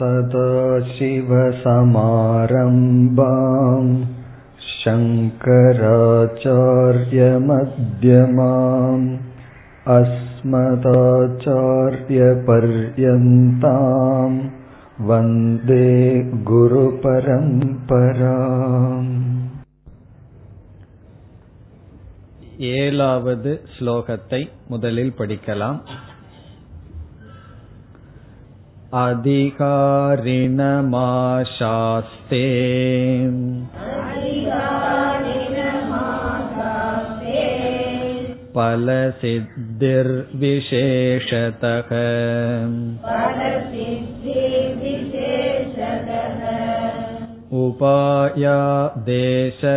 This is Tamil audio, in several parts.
सदाशिवसमारम्भाम् शङ्कराचार्यमध्यमाम् अस्मदाचार्यपर्यन्ताम् वन्दे गुरुपरम्पराम् ஏழாவது ஸ்லோகத்தை முதலில் படிக்கலாம் अधिकारिणमाशास्ते फलसिद्धिर्विशेषतः उपाया देशकालाद्याः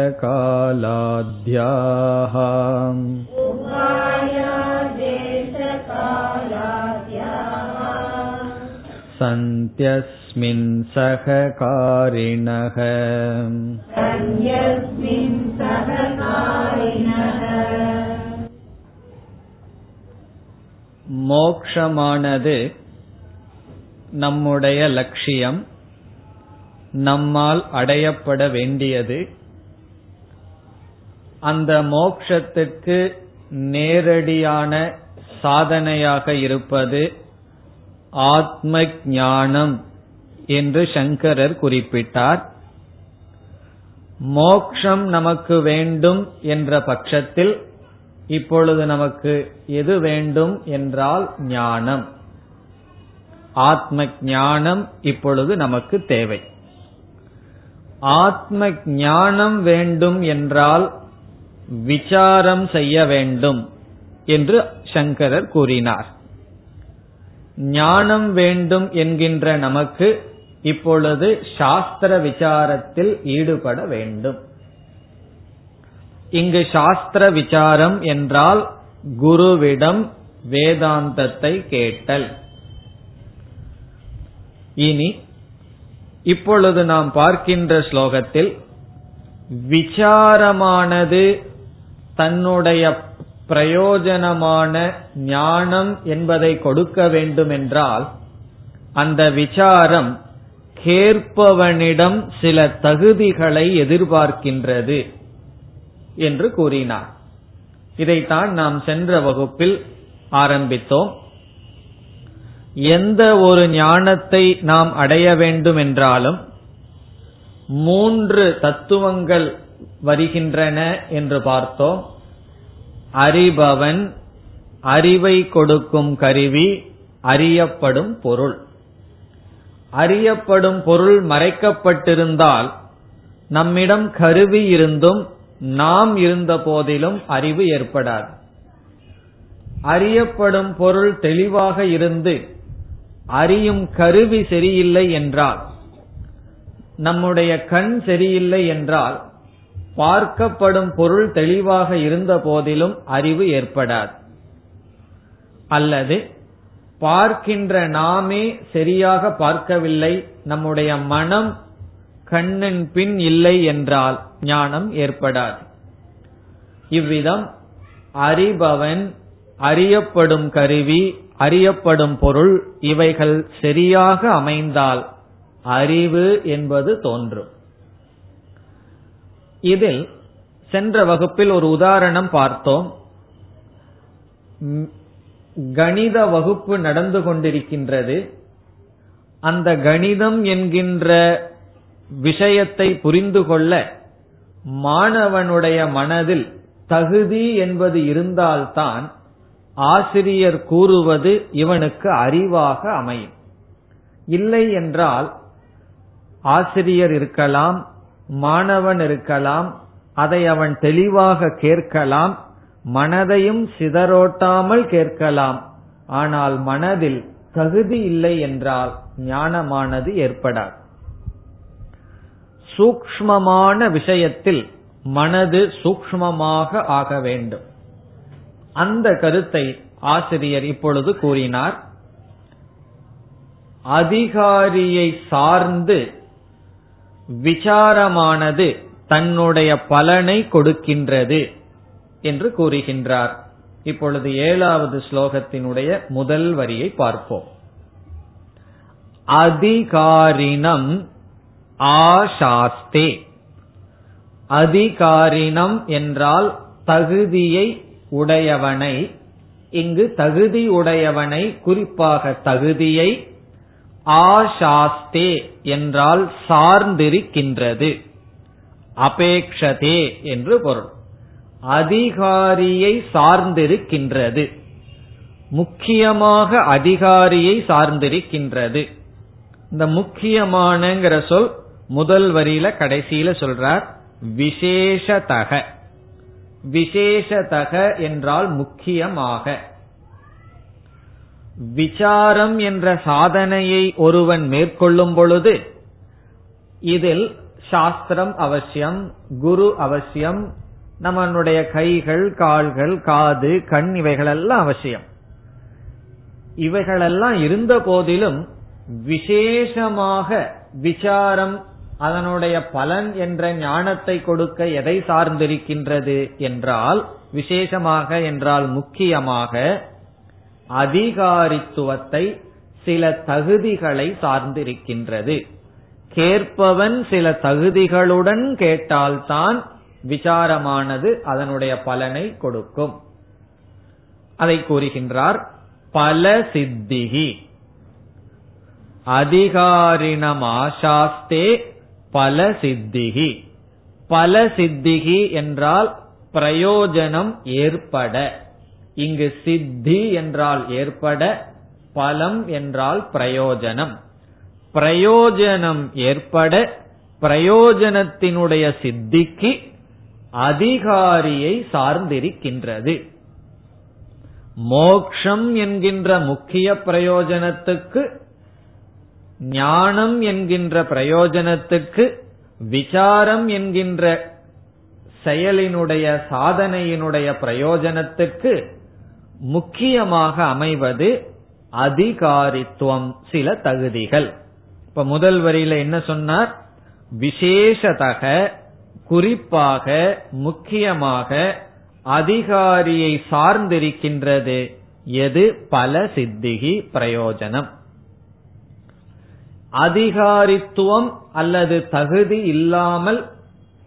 सन्त्यस्मिन् सहकारिणः மோக்ஷமானது நம்முடைய லட்சியம் நம்மால் அடையப்பட வேண்டியது அந்த மோக்ஷத்துக்கு நேரடியான சாதனையாக இருப்பது ஆத்ம ஞானம் என்று சங்கரர் குறிப்பிட்டார். மோக்ஷம் நமக்கு வேண்டும் என்ற பட்சத்தில் இப்பொழுது நமக்கு எது வேண்டும் என்றால் ஞானம். ஆத்ம ஞானம் இப்பொழுது நமக்கு தேவை. ஆத்ம ஞானம் வேண்டும் என்றால் விசாரம் செய்ய வேண்டும் என்று சங்கரர் கூறினார். ஞானம் வேண்டும் என்கின்ற நமக்கு இப்பொழுது சாஸ்திர விசாரத்தில் ஈடுபட வேண்டும். இங்கு சாஸ்திர விசாரம் என்றால் குருவிடம் வேதாந்தத்தை கேட்டல். இனி இப்பொழுது நாம் பார்க்கின்ற ஸ்லோகத்தில் விசாரமானது தன்னுடைய பிரயோஜனமான ஞானம் என்பதை கொடுக்க வேண்டும் என்றால் அந்த விசாரம் கேட்பவனிடம் சில தகுதிகளை எதிர்பார்க்கின்றது என்று கூறினார். இதைத்தான் நாம் சென்ற வகுப்பில் ஆரம்பித்தோம். எந்த ஒரு ஞானத்தை நாம் அடைய வேண்டும் என்றாலும் மூன்று தத்துவங்கள் வருகின்றன என்று பார்த்தோம். அறிபவன் அறிவை கொடுக்கும் கருவி அறியப்படும் பொருள். அறியப்படும் பொருள் மறைக்கப்பட்டிருந்தால் நம்மிடம் கருவி இருந்தும் நாம் இருந்த போதிலும் அறிவு ஏற்படாது. அறியப்படும் பொருள் தெளிவாக இருந்து அறியும் கருவி சரியில்லை என்றால் நம்முடைய கண் சரியில்லை என்றால் பார்க்கப்படும் பொருள் தெளிவாக இருந்த போதிலும் அறிவு ஏற்படாது. அல்லது பார்க்கின்ற நாமே சரியாக பார்க்கவில்லை நம்முடைய மனம் கண்ணின் பின் இல்லை என்றால் ஞானம் ஏற்படாது. இவ்விதம் அறிபவன் அறியப்படும் கருவி அறியப்படும் பொருள் இவைகள் சரியாக அமைந்தால் அறிவு என்பது தோன்றும். இதில் சென்ற வகுப்பில் ஒரு உதாரணம் பார்த்தோம். கணித வகுப்பு நடந்து கொண்டிருக்கின்றது. அந்த கணிதம் என்கின்ற விஷயத்தை புரிந்து கொள்ள மாணவனுடைய மனதில் தகுதி என்பது இருந்தால்தான் ஆசிரியர் கூறுவது இவனுக்கு அறிவாக அமையும். இல்லை என்றால் ஆசிரியர் இருக்கலாம் மாணவன் இருக்கலாம் அதை அவன் தெளிவாக கேட்கலாம் மனதையும் சிதறோட்டாமல் கேட்கலாம். ஆனால் மனதில் தகுதி இல்லை என்றால் ஞானமானது ஏற்படாது. சூக்மமான விஷயத்தில் மனது சூக்மமாக ஆக வேண்டும். அந்த கருத்தை ஆசிரியர் இப்பொழுது கூறினார். அதிகாரியை சார்ந்து விசாரமானது தன்னுடைய பலனை கொடுக்கின்றது என்று கூறுகின்றார். இப்பொழுது ஏழாவது ஸ்லோகத்தினுடைய முதல் வரியை பார்ப்போம். அதிகாரினம் ஆசாஸ்தே. அதிகாரினம் என்றால் தகுதியை உடையவனை. இங்கு தகுதி உடையவனை குறிப்பாக தகுதியை ஆஷாஸ்தே என்றால் சார்ந்திருக்கின்றது. அபேக்ஷதே என்று பொருள். அதிகாரியை சார்ந்திருக்கின்றது. முக்கியமாக அதிகாரியை சார்ந்திருக்கின்றது. இந்த முக்கியமானங்கிற சொல் முதல் வரியில கடைசியில சொல்றார். விசேஷதக. விசேஷதக என்றால் முக்கியமாக. விசாரம் என்ற சாதனையை ஒருவன் மேற்கொள்ளும் பொழுது இதில் சாஸ்திரம் அவசியம் குரு அவசியம் நம்மளுடைய கைகள் கால்கள் காது கண் இவைகளெல்லாம் அவசியம். இவைகளெல்லாம் இருந்த போதிலும் விசேஷமாக விசாரம் அதனுடைய பலன் என்ற ஞானத்தை கொடுக்க எதை சார்ந்திருக்கின்றது என்றால் விசேஷமாக என்றால் முக்கியமாக அதிகாரித்துவத்தை சில தகுதிகளை சார்ந்திருக்கின்றது. கேட்பவன் சில தகுதிகளுடன் கேட்டால்தான் விசாரமானது அதனுடைய பலனை கொடுக்கும். அதை கூறுகின்றார் பல சித்திகி. அதிகாரினமாஷாஸ்தே பல சித்திகி. பல சித்திகி என்றால் பிரயோஜனம் ஏற்பட. இங்கு சித்தி என்றால் ஏற்பட பலம் என்றால் பிரயோஜனம். பிரயோஜனம் ஏற்பட பிரயோஜனத்தினுடைய சித்திக்கு அதிகாரியை சார்ந்திருக்கின்றது. மோக்ஷம் என்கின்ற முக்கிய பிரயோஜனத்துக்கு ஞானம் என்கின்ற பிரயோஜனத்துக்கு விசாரம் என்கின்ற செயலினுடைய சாதனையினுடைய பிரயோஜனத்துக்கு முக்கியமாக அமைவது அதிகாரித்துவம் சில தகுதிகள். இப்ப முதல் வரியில என்ன சொன்னார்? விசேஷதக குறிப்பாக முக்கியமாக அதிகாரியை சார்ந்திருக்கின்றது. எது? பல சித்திகி பிரயோஜனம். அதிகாரித்துவம் அல்லது தகுதி இல்லாமல்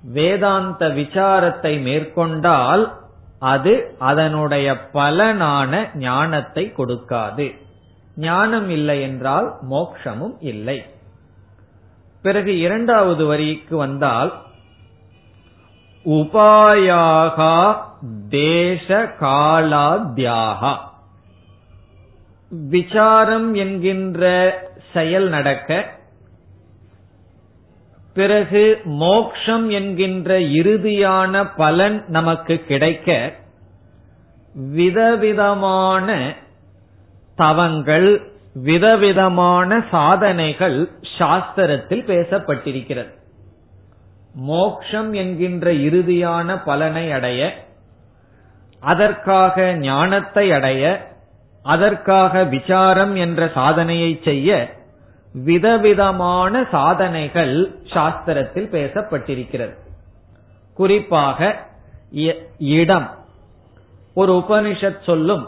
வேதாந்த விசாரத்தை மேற்கொண்டால் அது அதனுடைய பலனான ஞானத்தை கொடுக்காது. ஞானம் இல்லை என்றால் மோக்ஷமும் இல்லை. பிறகு இரண்டாவது வரிக்கு வந்தால் உபாயாகா தேச காலாத்யாகா விசாரம் என்கின்ற செயல் நடக்க பிறகு மோக்ஷம் என்கின்ற இறுதியான பலன் நமக்கு கிடைக்க விதவிதமான தவங்கள் விதவிதமான சாதனைகள் சாஸ்திரத்தில் பேசப்பட்டிருக்கிறது. மோக்ஷம் என்கின்ற இறுதியான பலனை அடைய அதற்காக ஞானத்தை அடைய அதற்காக விசாரம் என்ற சாதனையை செய்ய விதவிதமான சாதனைகள் சாஸ்திரத்தில் பேசப்பட்டிருக்கிறது. குறிப்பாக இடம். ஒரு உபனிஷத் சொல்லும்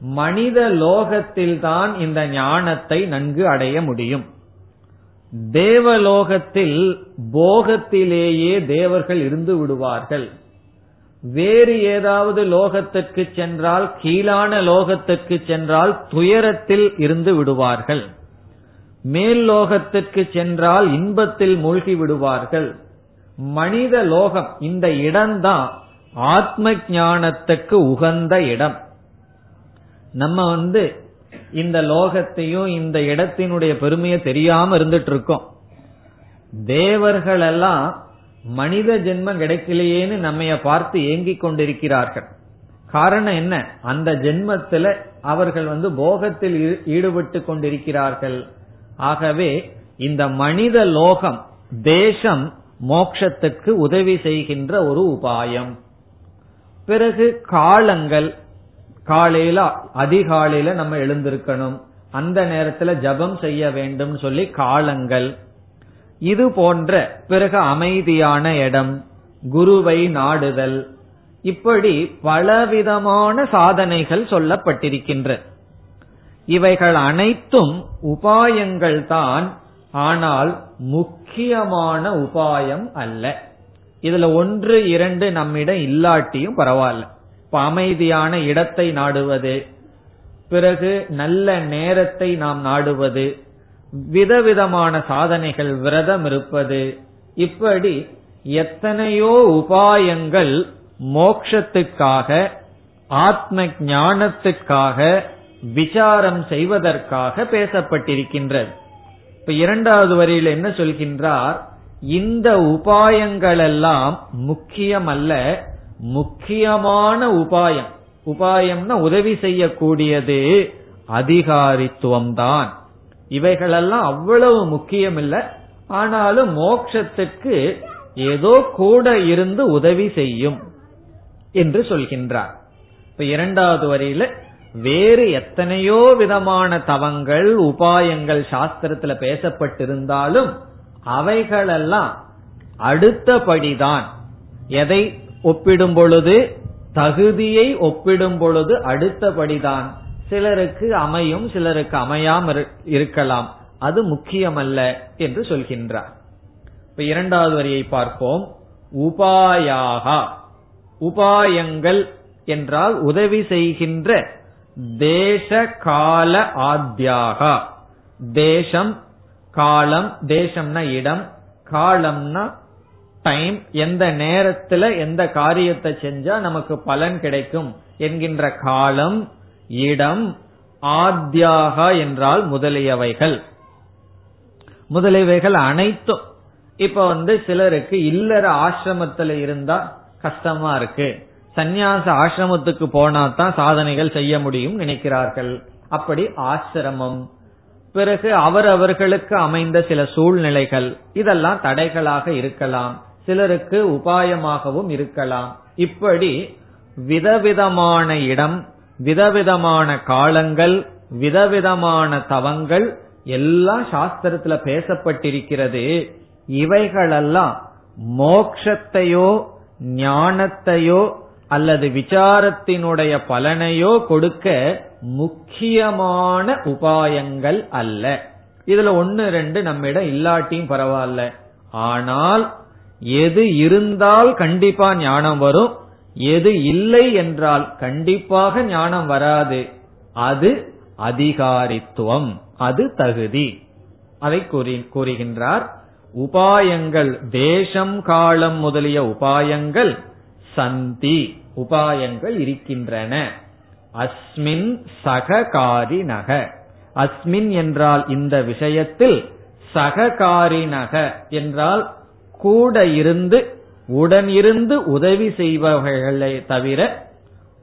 மனித லோகத்தில்தான் இந்த ஞானத்தை நன்கு அடைய முடியும். தேவலோகத்தில் போகத்திலேயே தேவர்கள் இருந்து விடுவார்கள். வேறு ஏதாவது லோகத்திற்கு சென்றால் கீழான லோகத்திற்கு சென்றால் துயரத்தில் இருந்து விடுவார்கள். மேல் லோகத்திற்கு சென்றால் இன்பத்தில் மூழ்கி விடுவார்கள் மனித லோகம் இந்த இடம்தான் ஆத்ம ஞானத்துக்கு உகந்த இடம். நம்ம வந்து இந்த லோகத்தையும் இந்த இடத்தினுடைய பெருமையை தெரியாம இருந்துட்டு இருக்கோம் தேவர்கள் எல்லாம் மனித ஜென்மம் கிடைக்கலையேன்னு நம்மைய பார்த்து ஏங்கிக் கொண்டிருக்கிறார்கள். காரணம் என்ன? அந்த ஜென்மத்துல அவர்கள் வந்து போகத்தில் ஈடுபட்டு கொண்டிருக்கிறார்கள். ஆகவே இந்த மனித லோகம் தேசம் மோக்ஷத்துக்கு உதவி செய்கின்ற ஒரு உபாயம். பிறகு காலங்கள் காலையில அதிகாலையில நம்ம எழுந்திருக்கணும். அந்த நேரத்துல ஜபம் செய்ய வேண்டும் சொல்லி காலங்கள். இது போன்ற பிறகு அமைதியான இடம் குருவை நாடுதல். இப்படி பலவிதமான சாதனைகள் சொல்லப்பட்டிருக்கின்ற இவைகள் அனைத்தும் உபாயங்கள் தான். ஆனால் முக்கியமான உபாயம் அல்ல. இதுல ஒன்று இரண்டு நம்மிடம் இல்லாட்டியும் பரவாயில்ல. இப்ப அமைதியான இடத்தை நாடுவது பிறகு நல்ல நேரத்தை நாம் நாடுவது விதவிதமான சாதனைகள் விரதம் இருப்பது இப்படி எத்தனையோ உபாயங்கள் மோக்ஷத்துக்காக ஆத்ம ஞானத்துக்காக விசாரம் செய்வதற்காக பேசப்பட்டிருக்கின்றது. இப்ப இரண்டாவது வரியில என்ன சொல்கின்றார்? இந்த உபாயங்களெல்லாம் முக்கியமல்ல முக்கியமான உபாயம். உபாயம்னா உதவி செய்யக்கூடியது அதிகாரித்துவம் தான் இவைகளெல்லாம் அவ்வளவு முக்கியம் இல்ல ஆனாலும் மோட்சத்துக்கு ஏதோ கூட இருந்து உதவி செய்யும் என்று சொல்கின்றார். இப்ப இரண்டாவது வரியில வேறு எத்தனையோ விதமான தவங்கள் உபாயங்கள் சாஸ்திரத்துல பேசப்பட்டிருந்தாலும் அவைகளெல்லாம் அடுத்தபடிதான் எதை ஒப்பிடும் பொழுது தகுதியை ஒப்பிடும் பொழுது அடுத்தபடிதான். சிலருக்கு அமையும் சிலருக்கு அமையாம இருக்கலாம். அது முக்கியமல்ல என்று சொல்கின்றார். இப்ப இரண்டாவது வரியை பார்ப்போம். உபாயாகா. உபாயங்கள் என்றால் உதவி செய்கின்ற தேச கால ஆத்யாகா. தேசம் காலம் தேசம்னா இடம் காலம்னா டைம் எந்த நேரத்துல எந்த காரியத்தை செஞ்சா நமக்கு பலன் கிடைக்கும் என்கின்ற காலம் இடம் ஆத்யாகா என்றால் முதலியவைகள். முதலியவைகள் அனைத்தும். இப்ப வந்து சிலருக்கு இல்லற ஆசிரமத்துல இருந்தா கஷ்டமா இருக்கு. சந்நியாச ஆசிரமத்துக்கு போனா தான் சாதனைகள் செய்ய முடியும் நினைக்கிறார்கள். அப்படி ஆசிரமம். பிறகு அவரவர்களுக்கு அமைந்த சில சூழ்நிலைகள். இதெல்லாம் தடைகளாக இருக்கலாம். சிலருக்கு உபாயமாகவும் இருக்கலாம். இப்படி விதவிதமான இடம் விதவிதமான காலங்கள் விதவிதமான தவங்கள் எல்லாம் சாஸ்திரத்துல பேசப்பட்டிருக்கிறது. இவைகளெல்லாம் மோக்ஷத்தையோ ஞானத்தையோ அல்லது விசாரத்தினுடைய பலனையோ கொடுக்க முக்கியமான உபாயங்கள் அல்ல. இதுல ஒன்னு ரெண்டு நம்மிடம் இல்லாட்டியும் பரவாயில்ல. ஆனால் எது இருந்தால் கண்டிப்பா ஞானம் வரும் எது இல்லை என்றால் கண்டிப்பாக ஞானம் வராது. அது அதிகாரித்துவம் அது தகுதி. அதை கூறுகின்றார் உபாயங்கள் தேசம் காலம் முதலிய உபாயங்கள் சந்தி. உபாயங்கள் இருக்கின்றன. அஸ்மின் சககாரினக. அஸ்மின் என்றால் இந்த விஷயத்தில் சககாரினக என்றால் கூட இருந்து உடனிருந்து உதவி செய்பவர்களை தவிர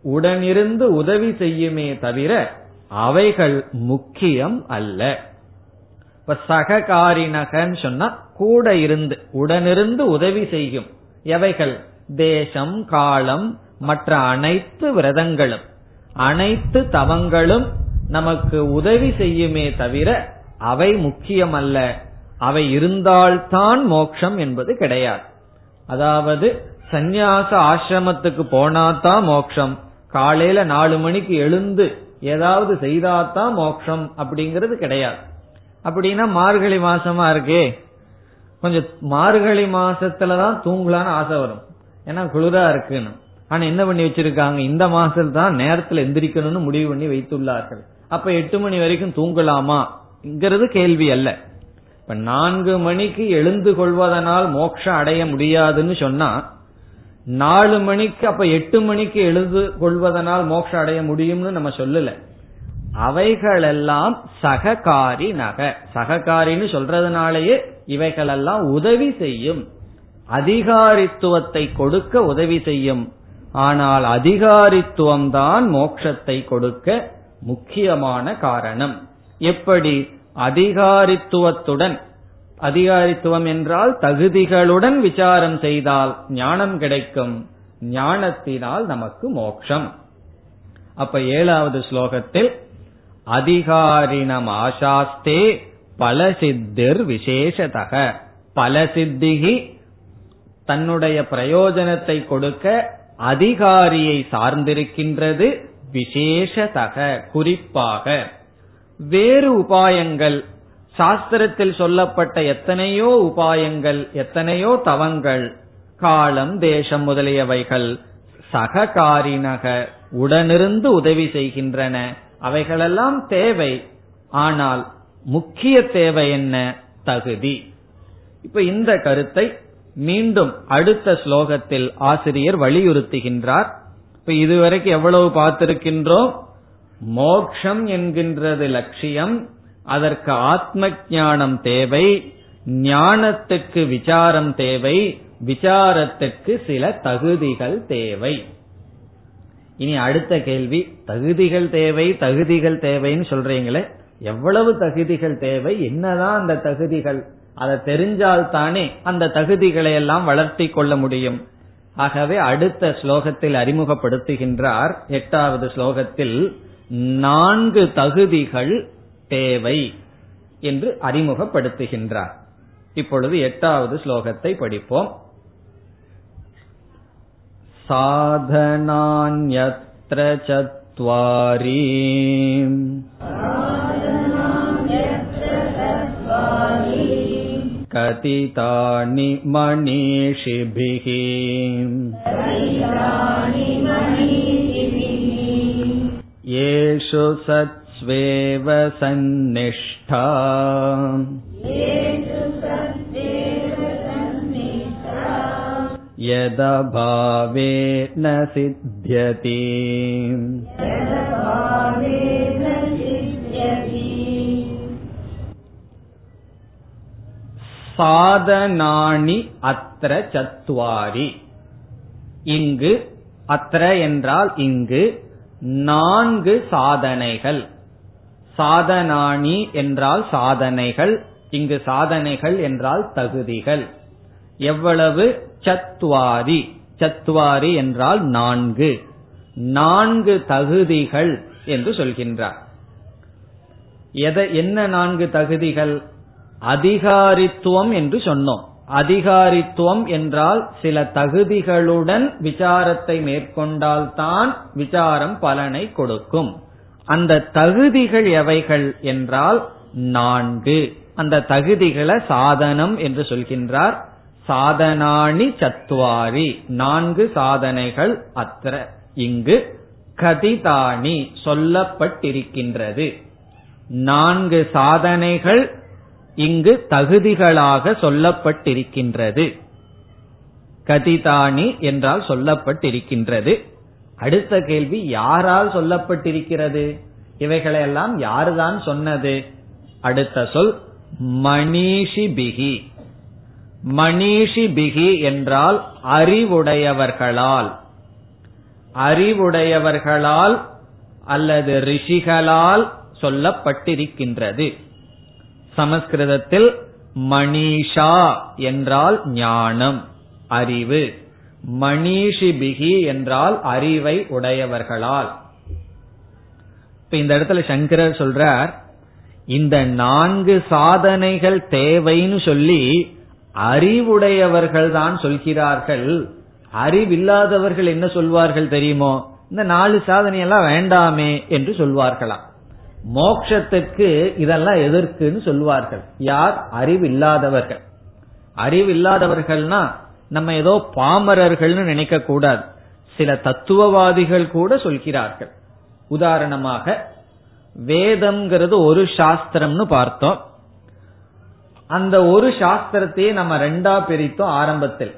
உடனிருந்து உதவி செய்யுமே தவிர அவைகள் முக்கியம் அல்ல. இப்ப சககாரினகன்னு சொன்னா கூட இருந்து உடனிருந்து உதவி செய்யும் எவைகள்? தேசம் காலம் மற்ற அனைத்து விரதங்களும் அனைத்து தவங்களும் நமக்கு உதவி செய்யுமே தவிர அவை முக்கியமல்ல. அவை இருந்தால்தான் மோட்சம் என்பது கிடையாது. அதாவது சந்நியாச ஆசிரமத்துக்கு போனாதான் மோட்சம் காலையில நாலு மணிக்கு எழுந்து ஏதாவது செய்தாதான் மோட்சம் அப்படிங்கிறது கிடையாது. அப்படின்னா மார்கழி மாசமா இருக்கே. கொஞ்சம் மார்கழி மாசத்துலதான் தூங்கலான்னு ஆசை வரும். ஏன்னா குளிரா இருக்குன்னு. ஆனா என்ன பண்ணி வச்சிருக்காங்க? இந்த மாசத்துல தான் நேரத்துல எந்திரிக்கணும்னு முடிவு பண்ணி வைத்துள்ளார்கள். அப்ப எட்டு மணி வரைக்கும் தூங்கலாமாங்கிறது கேள்வி அல்ல. இப்ப நான்கு மணிக்கு எழுந்து கொள்வதனால் மோட்சம் அடைய முடியாதுன்னு சொன்னா நாலு மணிக்கு அப்ப எட்டு மணிக்கு எழுந்து கொள்வதனால் மோட்சம் அடைய முடியும்னு நம்ம சொல்லல. அவைகளெல்லாம் சககாரி நக சககாரின்னு சொல்றதுனாலயே இவைகளெல்லாம் உதவி செய்யும். அதிகாரித்துவத்தை கொடுக்க உதவி செய்யும். ஆனால் அதிகாரித்துவம் தான் மோட்சத்தை கொடுக்க முக்கியமான காரணம். எப்படி? அதிகாரித்துவத்துடன். அதிகாரித்துவம் என்றால் தகுதிகளுடன் விசாரம் செய்தால் ஞானம் கிடைக்கும். ஞானத்தினால் நமக்கு மோட்சம். அப்ப ஏழாவது ஸ்லோகத்தில் அதிகாரினம் ஆசாஸ்தே பல சித்திர் விசேஷதக. பல சித்திகி தன்னுடைய பிரயோஜனத்தை கொடுக்க அதிகாரியை சார்ந்திருக்கின்றது விசேஷதக குறிப்பாக. வேறு உபாயங்கள். சாஸ்திரத்தில் சொல்லப்பட்ட எத்தனையோ உபாயங்கள் எத்தனையோ தவங்கள். காலம் தேசம் முதலியவைகள் சககாரினக உடனிருந்து உதவி செய்கின்றன. அவைகளெல்லாம் தேவை. ஆனால் முக்கிய தேவை என்ன? தகுதி. இப்ப இந்த கருத்தை மீண்டும் அடுத்த ஸ்லோகத்தில் ஆசிரியர் வலியுறுத்துகின்றார். இப்ப இதுவரைக்கும் எவ்வளவு பார்த்திருக்கின்றோம்? மோக்ஷம் என்கின்றது லட்சியம் அதற்கு ஆத்ம ஞானம் தேவை ஞானத்துக்கு விசாரம் தேவை விசாரத்துக்கு சில தகுதிகள் தேவை. இனி அடுத்த கேள்வி தகுதிகள் தேவை தகுதிகள் தேவைன்னு சொல்றீங்களே எவ்வளவு தகுதிகள் தேவை என்னதான் அந்த தகுதிகள் அதை தெரிஞ்சால்தானே அந்த தகுதிகளை எல்லாம் வளர்த்தி கொள்ள முடியும். ஆகவே அடுத்த ஸ்லோகத்தில் அறிமுகப்படுத்துகின்றார். எட்டாவது ஸ்லோகத்தில் நான்கு தகுதிகள் தேவை என்று அறிமுகப்படுத்துகின்றார். இப்பொழுது எட்டாவது ஸ்லோகத்தை படிப்போம். சாதனான்யத்ர சத்வாரி कथितानि मनीषिभिः येषु सत्स्वेव सन्निष्ठा यदभावे न सिद्ध्यति சாதனானி அத்திர சத்வாரி. இங்கு அத்திர என்றால் இங்கு நான்கு சாதனைகள். சாதனானி என்றால் சாதனைகள் இங்கு சாதனைகள் என்றால் தகுதிகள். எவ்வளவு? சத்வாரி. சத்வாரி என்றால் நான்கு. நான்கு தகுதிகள் என்று சொல்கின்றார். எதை என்ன நான்கு தகுதிகள்? அதிகாரித்துவம் என்று சொன்னோம். அதிகாரித்துவம் என்றால் சில தகுதிகளுடன் விசாரத்தை மேற்கொண்டால்தான் விசாரம் பலனை கொடுக்கும். அந்த தகுதிகள் எவைகள் என்றால் நான்கு. அந்த தகுதிகளை சாதனம் என்று சொல்கின்றார். சாதனாணி சத்வாரி. நான்கு சாதனைகள் அத்திர. இங்கு கதிதானி சொல்லப்பட்டிருக்கின்றது. நான்கு சாதனைகள் இங்கு தகுதிகளாக சொல்லப்பட்டிருக்கின்றது. கதிதானி என்றால் சொல்லப்பட்டிருக்கின்றது. அடுத்த கேள்வி யாரால் சொல்லப்பட்டிருக்கிறது? இவைகளையெல்லாம் யாருதான் சொன்னது? அடுத்த சொல் மணிஷி பிகி மணிஷி பிகி என்றால் அறிவுடையவர்களால். அறிவுடையவர்களால் அல்லது ரிஷிகளால் சொல்லப்பட்டிருக்கின்றது. சமஸ்கிருதத்தில் மணிஷா என்றால் ஞானம் அறிவு. மணிஷிபிகி என்றால் அறிவை உடையவர்களால். இப்ப இந்த இடத்துல சங்கரர் சொல்றார் இந்த நான்கு சாதனைகள் தேவைன்னு சொல்லி அறிவுடையவர்கள் தான் சொல்கிறார்கள். அறிவில்லாதவர்கள் என்ன சொல்வார்கள் தெரியுமோ? இந்த நாலு சாதனை எல்லாம் வேண்டாமே என்று சொல்வார்களாம். மோக்ஷத்துக்கு இதெல்லாம் எதற்குன்னு சொல்வார்கள் யார்? அறிவில்லாதவர்கள். அறிவில்லாதவர்கள்னா நம்ம ஏதோ பாமரர்கள்னு நினைக்க கூடாது சில தத்துவவாதிகள் கூட சொல்கிறார்கள். உதாரணமாக வேதம்ங்கிறது ஒரு சாஸ்திரம்னு பார்த்தோம். அந்த ஒரு சாஸ்திரத்தையே நம்ம ரெண்டா பிரித்தோம் ஆரம்பத்தில்.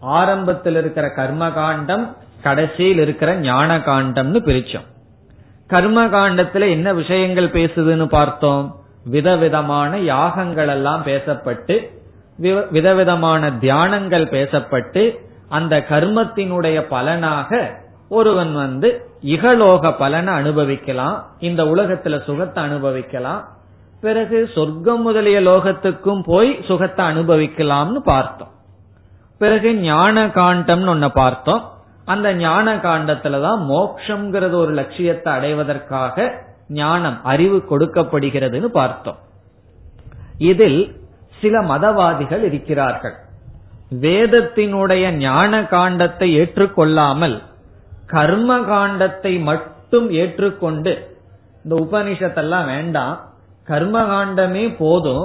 ஆரம்பத்தில் இருக்கிற கர்ம காண்டம் கடைசியில் இருக்கிற ஞான காண்டம்னு பிரிச்சோம் கர்ம காண்டத்துல என்ன விஷயங்கள் பேசுதுன்னு பார்த்தோம். விதவிதமான யாகங்கள் எல்லாம் பேசப்பட்டு விதவிதமான தியானங்கள் பேசப்பட்டு அந்த கர்மத்தினுடைய பலனாக ஒருவன் வந்து இகலோக பலனை அனுபவிக்கலாம் இந்த உலகத்துல சுகத்தை அனுபவிக்கலாம். பிறகு சொர்க்கம் முதலிய லோகத்துக்கும் போய் சுகத்தை அனுபவிக்கலாம்னு பார்த்தோம். பிறகு ஞான காண்டம்னு ஒன்ன பார்த்தோம். அந்த ஞான காண்டத்துலதான் மோக்ஷங்கிறது ஒரு லட்சியத்தை அடைவதற்காக ஞானம் அறிவு கொடுக்கப்படுகிறதுன்னு பார்த்தோம். இதில் சில மதவாதிகள் இருக்கிறார்கள். வேதத்தினுடைய ஞான காண்டத்தை ஏற்றுக்கொள்ளாமல் கர்ம காண்டத்தை மட்டும் ஏற்றுக்கொண்டு இந்த உபனிஷத்தெல்லாம் வேண்டாம் கர்ம காண்டமே போதும்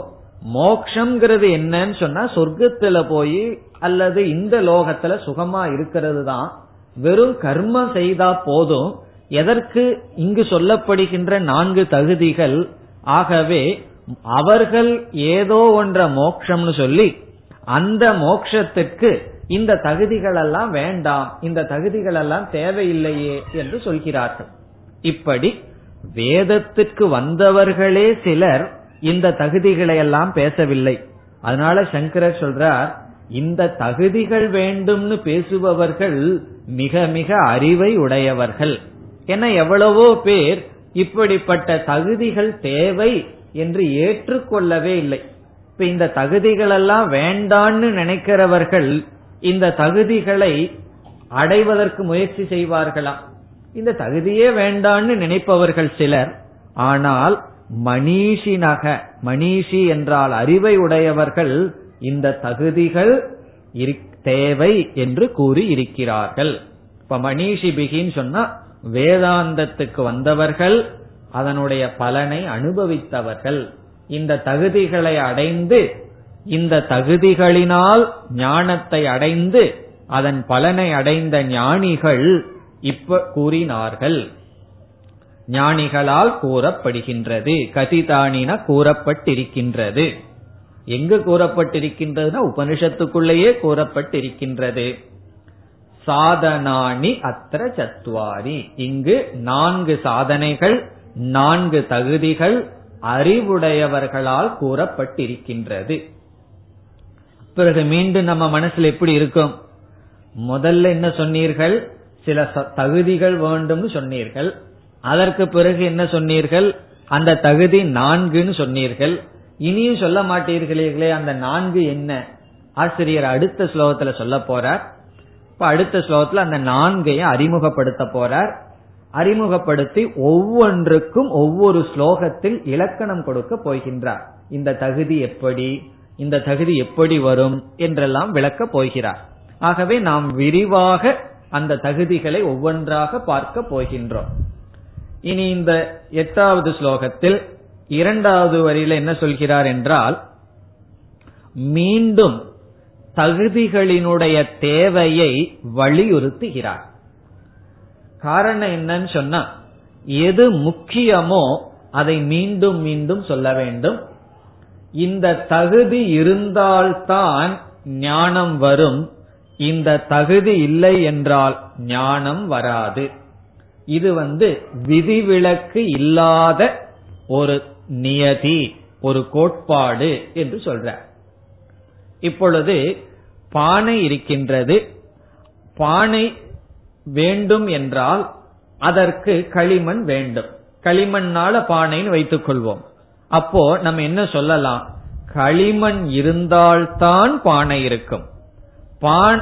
மோக்ஷங்கிறது என்னன்னு சொன்னா சொர்க்கத்துல போய் அல்லது இந்த லோகத்துல சுகமா இருக்கிறது தான் வெறும் கர்மம் செய்தா போதும் எதற்கு இங்கு சொல்லப்படுகின்ற நான்கு தகுதிகள் ஆகவே அவர்கள் ஏதோ ஒன்ற மோக்ஷம்னு சொல்லி அந்த மோக்ஷத்துக்கு இந்த தகுதிகள் எல்லாம் வேண்டாம் இந்த தகுதிகள் எல்லாம் தேவையில்லையே என்று சொல்கிறார்கள். இப்படி வேதத்திற்கு வந்தவர்களே சிலர் இந்த தகுதிகளை எல்லாம் பேசவில்லை. அதனால சங்கரர் சொல்றார் இந்த தகுதிகள் வேண்டும்னு பேசுபவர்கள் மிக மிக அறிவை உடையவர்கள். என எவ்வளவோ பேர் இப்படிப்பட்ட தகுதிகள் தேவை என்று ஏற்றுக்கொள்ளவே இல்லை. இப்ப இந்த தகுதிகள் எல்லாம் வேண்டான்னு நினைக்கிறவர்கள் இந்த தகுதிகளை அடைவதற்கு முயற்சி செய்வார்களா? இந்த தகுதியே வேண்டான்னு நினைப்பவர்கள் சிலர். ஆனால் மணீஷினக மணீஷி என்றால் அறிவை உடையவர்கள் இந்த தகுதிகள் தேவை என்று கூறி இருக்கிறார்கள் இப்ப மணிஷி பிகின்னு சொன்னா வேதாந்தத்துக்கு வந்தவர்கள் அதனுடைய பலனை அனுபவித்தவர்கள். இந்த தகுதிகளை அடைந்து இந்த தகுதிகளினால் ஞானத்தை அடைந்து அதன் பலனை அடைந்த ஞானிகள் இப்ப கூறினார்கள். ஞானிகளால் கூறப்படுகின்றது கதிதானின கூறப்பட்டிருக்கின்றது. எங்கு கூறப்பட்டிருக்கின்றதுன்னா உபனிஷத்துக்குள்ளேயே கூறப்பட்டிருக்கின்றது. சாதனானி அத்திர சத்வாரி. இங்கு நான்கு சாதனைகள் நான்கு தகுதிகள் அறிவுடையவர்களால் கூறப்பட்டிருக்கின்றது. பிறகு மீண்டும் நம்ம மனசுல எப்படி இருக்கும்? முதல்ல என்ன சொன்னீர்கள்? சில தகுதிகள் வேண்டும் சொன்னீர்கள். அதற்கு பிறகு என்ன சொன்னீர்கள்? அந்த தகுதி நான்குன்னு சொன்னீர்கள். இனியும் சொல்ல மாட்டீர்களே அந்த நான்கு என்ன? ஆசிரியர் அடுத்த ஸ்லோகத்துல சொல்ல போறார். இப்ப அடுத்த ஸ்லோகத்துல அந்த நான்கையும் அறிமுகப்படுத்த போறார். அறிமுகப்படுத்தி ஒவ்வொன்றுக்கும் ஒவ்வொரு ஸ்லோகத்தில் இலக்கணம் கொடுக்க போகின்றார். இந்த தகுதி எப்படி? இந்த தகுதி எப்படி வரும்? என்றெல்லாம் விளக்கப் போகிறார். ஆகவே நாம் விரிவாக அந்த தகுதிகளை ஒவ்வொன்றாக பார்க்க போகின்றோம். இனி இந்த எட்டாவது ஸ்லோகத்தில் இரண்டாவது வரியில என்ன சொல்கிறார் என்றால் மீண்டும் தகுதிகளினுடைய தேவையை வலியுறுத்துகிறார். காரணம் என்னன்னு சொன்னா எது முக்கியமோ அதை மீண்டும் மீண்டும் சொல்ல வேண்டும். இந்த தகுதி இருந்தால்தான் ஞானம் வரும். இந்த தகுதி இல்லை என்றால் ஞானம் வராது. இது வந்து விதிவிலக்கு இல்லாத ஒரு நியதி ஒரு கோட்பாடு என்று சொல்ற இப்பொழுது பானை இருக்கின்றது. பானை வேண்டும் என்றால் அதற்கு களிமண் வேண்டும். களிமண்ணால பானைன்னு வைத்துக் கொள்வோம். அப்போ நம்ம என்ன சொல்லலாம்? களிமண் இருந்தால்தான் பானை இருக்கும்.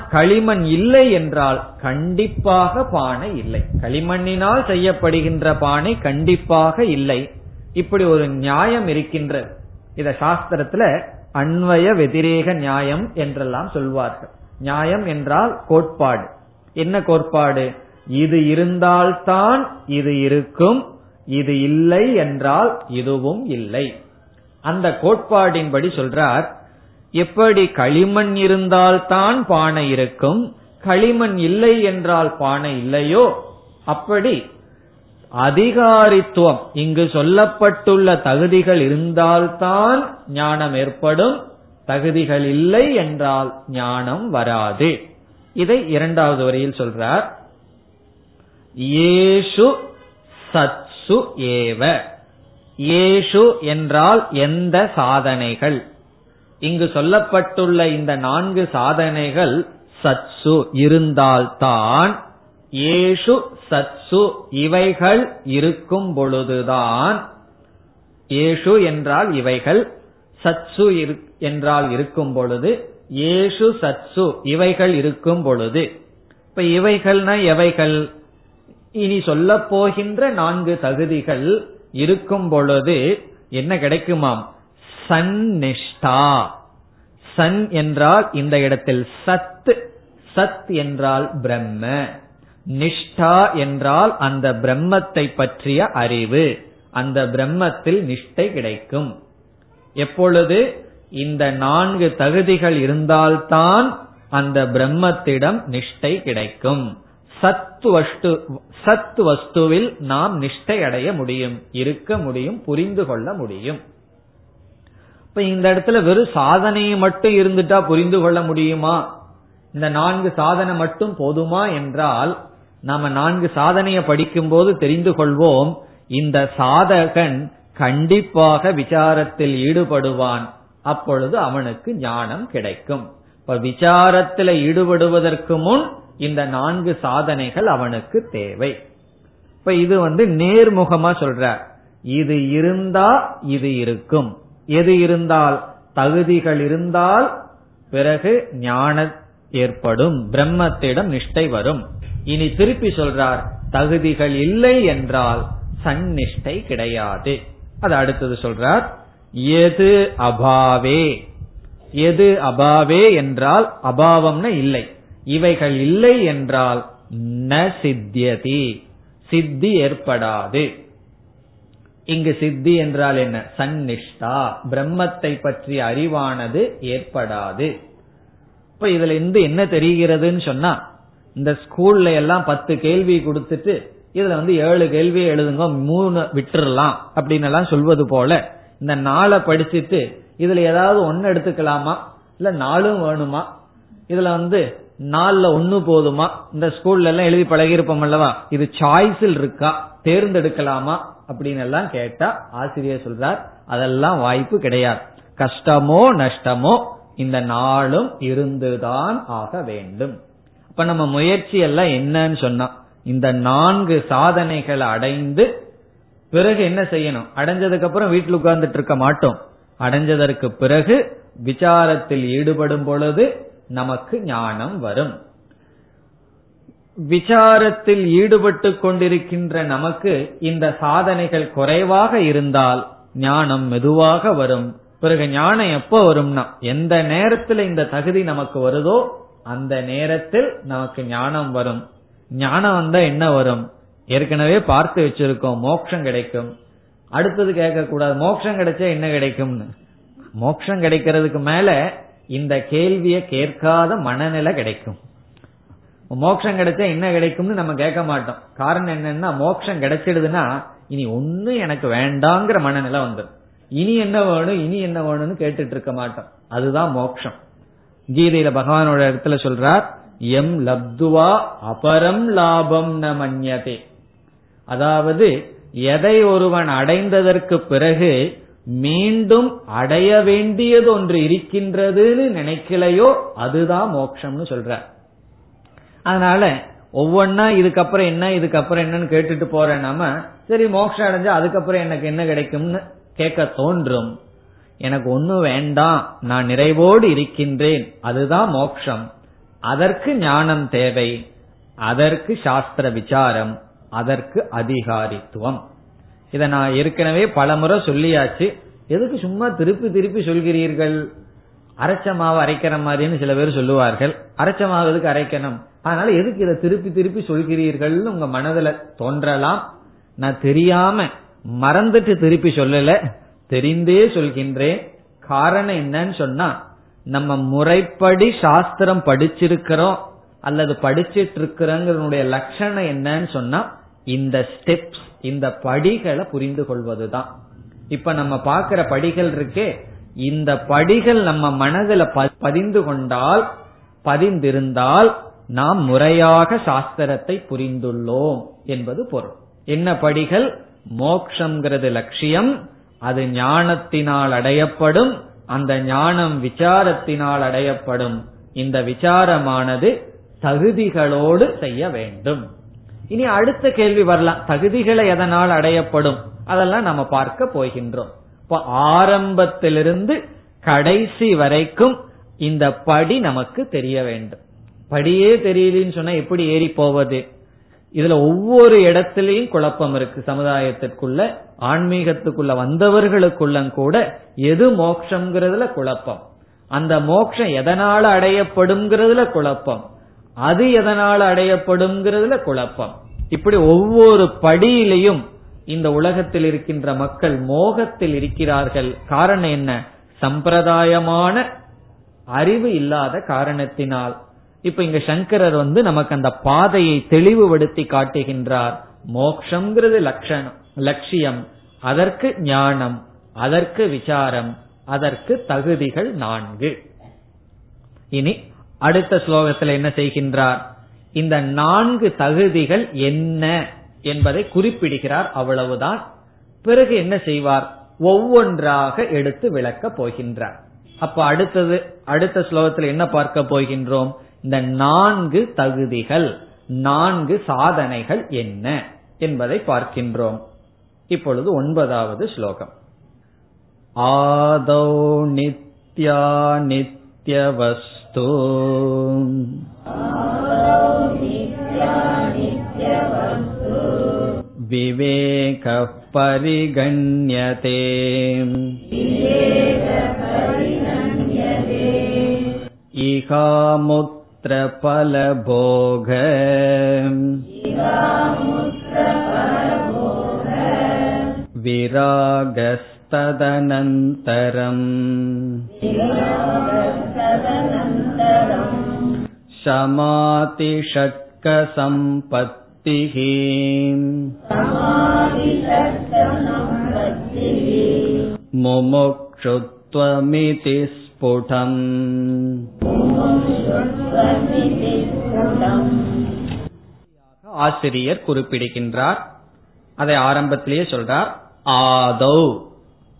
களிமண் இல்லை என்றால் கண்டிப்பாக பானை இல்லை. களிமண்ணினால் செய்யப்படுகின்ற பானை கண்டிப்பாக இல்லை. இப்படி ஒரு நியாயம் இருக்கின்றது இத சாஸ்திரத்துல அன்வய வெதிரேக நியாயம் என்றெல்லாம் சொல்வார்கள். நியாயம் என்றால் கோட்பாடு. என்ன கோட்பாடு? இது இருந்தால்தான் இது இருக்கும் இது இல்லை என்றால் இதுவும் இல்லை. அந்த கோட்பாடின்படி சொல்றார் எப்படி களிமண் இருந்தால்தான் பானை இருக்கும் களிமண் இல்லை என்றால் பானை இல்லையோ அப்படி அதிகாரித்துவம். இங்கு சொல்லப்பட்டுள்ள தகுதிகள் இருந்தால்தான் ஞானம் ஏற்படும். தகுதிகள் இல்லை என்றால் ஞானம் வராது. இதை இரண்டாவது வரியில் சொல்றார். ஏஷு சத்சு ஏவ. ஏஷு என்றால் எந்த சாதனைகள்? இங்கு சொல்லப்பட்டுள்ள இந்த நான்கு சாதனைகள் சத்சு இருந்தால்தான் ஏஷு சத்சு இவைகள் இருக்கும் பொழுதுதான். ஏஷு என்றால் இவைகள் சத்சு என்றால் இருக்கும் பொழுது ஏஷு சத்சு இவைகள் இருக்கும் பொழுது. இப்ப இவைகள்னா எவைகள்? இனி சொல்ல போகின்ற நான்கு தகுதிகள் இருக்கும் பொழுது என்ன கிடைக்குமாம்? சந்நிஷ்டா. சன் என்றால் இந்த இடத்தில் சத் சத் என்றால் பிரம்ம. நிஷ்டா என்றால் அந்த பிரம்மத்தை பற்றிய அறிவு. அந்த பிரம்மத்தில் நிஷ்டை கிடைக்கும். எப்பொழுது? இந்த நான்கு தகுதிகள் இருந்தால்தான் அந்த பிரம்மத்திடம் நிஷ்டை கிடைக்கும். சத் வஸ்து சத் வஸ்துவில் நாம் நிஷ்டை அடைய முடியும் இருக்க முடியும் புரிந்து கொள்ள முடியும். இப்ப இந்த இடத்துல வெறும் சாதனையை மட்டும் இருந்துட்டா புரிந்து கொள்ள முடியுமா? இந்த நான்கு சாதனை மட்டும் போதுமா என்றால் நாம நான்கு சாதனையை படிக்கும் போது தெரிந்து கொள்வோம் இந்த சாதகன் கண்டிப்பாக விசாரத்தில் ஈடுபடுவான். அப்பொழுது அவனுக்கு ஞானம் கிடைக்கும். இப்ப விசாரத்தில் ஈடுபடுவதற்கு முன் இந்த நான்கு சாதனைகள் அவனுக்கு தேவை. இப்ப இது வந்து நேர்முகமா சொல்றார் இது இருந்தா இது இருக்கும். எது இருந்தால் தகுதிகள் இருந்தால் பிறகு ஞான ஏற்படும் பிரம்மத்திடம் நிஷ்டை வரும். இனி திருப்பி சொல்றார் தகுதிகள் இல்லை என்றால் சந்நிஷ்டை கிடையாது. அது அடுத்தது சொல்றார் எது அபாவே? எது அபாவே என்றால் அபாவம்னு இல்லை. இவைகள் இல்லை என்றால் ந சித்தியதி சித்தி ஏற்படாது. இங்கு சித்தி என்றால் என்ன? சந்நிஷ்டா. பிரம்மத்தை பற்றிய அறிவானது ஏற்படாது. இப்ப இதுல இருந்து என்ன தெரிகிறதுன்னு சொன்னா இந்த ஸ்கூல்ல எல்லாம் பத்து கேள்வி கொடுத்துட்டு இதுல வந்து ஏழு கேள்வி எழுதுங்க மூணு விட்டுறலாம் அப்படின்னு எல்லாம் சொல்வது போல இந்த நாளை படிச்சுட்டு இதுல ஏதாவது ஒன்னு எடுத்துக்கலாமா? இல்ல நாலும் வேணுமா? இதுல வந்து நாலுல ஒன்னு போதுமா? இந்த ஸ்கூல்ல எல்லாம் எழுதி பழகிருப்போம் அல்லவா? இது சாய்ஸில் இருக்கா? தேர்ந்தெடுக்கலாமா? அப்படின்னு எல்லாம் கேட்டா ஆசிரியர் சொல்றார் அதெல்லாம் வாய்ப்பு கிடையாது. கஷ்டமோ நஷ்டமோ இந்த நாளும் இருந்துதான் ஆக வேண்டும். இப்ப நம்ம முயற்சி எல்லாம் என்னன்னு சொன்னா இந்த நான்கு சாதனைகளை அடைந்து பிறகு என்ன செய்யணும்? அடைஞ்சதுக்கு அப்புறம் வீட்டில் உட்கார்ந்துட்டு இருக்க மாட்டோம். அடைஞ்சதற்கு பிறகு விசாரத்தில் ஈடுபடும் பொழுது நமக்கு ஞானம் வரும். விசாரத்தில் ஈடுபட்டு கொண்டிருக்கின்ற நமக்கு இந்த சாதனைகள் குறைவாக இருந்தால் ஞானம் மெதுவாக வரும். பிறகு ஞானம் எப்ப வரும்னா எந்த நேரத்தில் இந்த தகுதி நமக்கு வருதோ அந்த நேரத்தில் நமக்கு ஞானம் வரும். ஞானம் வந்தா என்ன வரும்? ஏற்கனவே பார்த்து வச்சிருக்கோம் மோட்சம் கிடைக்கும். அடுத்தது கேட்க கூடாது மோட்சம் கிடைச்சா என்ன கிடைக்கும்னு? மோட்சம் கிடைக்கிறதுக்கு மேல இந்த கேள்வியை கேட்காத மனநிலை கிடைக்கும். மோட்சம் கிடைச்சா என்ன கிடைக்கும்னு நம்ம கேட்க மாட்டோம். காரணம் என்னன்னா மோட்சம் கிடைச்சிடுதுன்னா இனி ஒன்னும் எனக்கு வேண்டாங்கிற மனநிலை வந்துடும் இனி என்ன வேணும் இனி என்ன வேணும்னு கேட்டுட்டு இருக்க மாட்டோம். அதுதான் மோட்சம். கீதையில பகவானோட இடத்துல சொல்றார் எம் லப்துவா அபரம் லாபம் ந மன்யதே. அதாவது எதை ஒருவன் அடைந்ததற்கு பிறகு மீண்டும் அடைய வேண்டியது ஒன்று இருக்கின்றதுன்னு நினைக்கலையோ அதுதான் மோட்சம்னு சொல்ற அதனால ஒவ்வொன்னா இதுக்கப்புறம் என்ன இதுக்கப்புறம் என்னன்னு கேட்டுட்டு போற நாம சரி மோட்சம் அடைஞ்சா அதுக்கப்புறம் எனக்கு என்ன கிடைக்கும்னு கேட்க தோன்றும். எனக்கு ஒன்னும் வேண்டாம் நான் நிறைவோடு இருக்கின்றேன் அதுதான் மோக்ஷம். அதற்கு ஞானம் தேவை அதற்கு சாஸ்திர விசாரம் அதற்கு அதிகாரித்துவம். இத நான் ஏற்கனவே பலமுறை சொல்லியாச்சு. எதுக்கு சும்மா திருப்பி திருப்பி சொல்கிறீர்கள்? அரைச்ச மாவு அரைக்கிற மாதிரின்னு சில பேர் சொல்லுவார்கள். அரைச்ச மாவு எதுக்கு அரைக்கணும்? அதனால எதுக்கு இதை திருப்பி திருப்பி சொல்கிறீர்கள் உங்க மனதுல தோன்றலாம். நான் தெரியாம மறந்துட்டு திருப்பி சொல்லல. தெரிந்தே சொல்கின்றேன் காரணம் என்னன்னு சொன்னா நம்ம முறைப்படி சாஸ்திரம் படிச்சிருக்கிறோம் அல்லது படிச்சிட்டு இருக்கிறோங்கிறனுடைய லட்சணம் என்னன்னு சொன்னா இந்த ஸ்டெப்ஸ் இந்த படிகளை புரிந்து கொள்வதுதான். இப்ப நம்ம பாக்குற படிகள் இருக்கே இந்த படிகள் நம்ம மனதில் பதிந்து கொண்டால் பதிந்திருந்தால் நாம் முறையாக சாஸ்திரத்தை புரிந்துள்ளோம் என்பது பொருள். என்ன படிகள்? மோக்ஷங்கிறது லட்சியம் அது ஞானத்தினால் அடையப்படும் அந்த ஞானம் விசாரத்தினால் அடையப்படும். இந்த விசாரமானது தகுதிகளோடு செய்ய வேண்டும். இனி அடுத்த கேள்வி வரலாம். தகுதிகளை எதனால் அடையப்படும்? அதெல்லாம் நம்ம பார்க்க போகின்றோம். இப்போ ஆரம்பத்திலிருந்து கடைசி வரைக்கும் இந்த படி நமக்கு தெரிய வேண்டும். படியே தெரியலன்னு சொன்னா எப்படி ஏறி போவது? இதுல ஒவ்வொரு இடத்திலையும் குழப்பம் இருக்கு. சமுதாயத்திற்குள்ள ஆன்மீகத்துக்குள்ள வந்தவர்களுக்குள்ள கூட எது மோக்ஷங்கிறதுல குழப்பம். அந்த மோக்ஷம் எதனால அடையப்படும்ங்கிறதுல குழப்பம். அது எதனால அடையப்படும்ங்கிறதுல குழப்பம். இப்படி ஒவ்வொரு படியிலையும் இந்த உலகத்தில் இருக்கின்ற மக்கள் மோகத்தில் இருக்கிறார்கள். காரணம் என்ன? சம்பிரதாயமான அறிவு இல்லாத காரணத்தினால். இப்ப இங்க சங்கரர் வந்து நமக்கு அந்த பாதையை தெளிவுபடுத்தி காட்டுகின்றார். மோக்ஷங்கிறது லட்சணம் லட்சியம். அதற்கு ஞானம் அதற்கு விசாரம் அதற்கு தகுதிகள் நான்கு. இனி அடுத்த ஸ்லோகத்தில் என்ன செய்கின்றார்? இந்த நான்கு தகுதிகள் என்ன என்பதை குறிப்பிடுகிறார் அவ்வளவுதான். பிறகு என்ன செய்வார்? ஒவ்வொன்றாக எடுத்து விளக்கப் போகின்றார். அப்ப அடுத்தது அடுத்த ஸ்லோகத்தில் என்ன பார்க்க போகின்றோம்? இந்த நான்கு தகுதிகள் நான்கு சாதனைகள் என்ன என்பதை பார்க்கின்றோம் இப்பொழுது ஒன்பதாவது ஸ்லோகம் ஆதௌ நித்யா நித்யவஸ்து विवेकः परिगण्यते इहामुत्र फलभोग विरागस्तदनन्तरम्। शमातिषट्कसम्पत्तिः। मुमुक्षुत्वमिति स्फुटम् ஆசிரியர் குறிப்பிடுகின்றார். அதை ஆரம்பத்திலேயே சொல்றார். ஆதௌ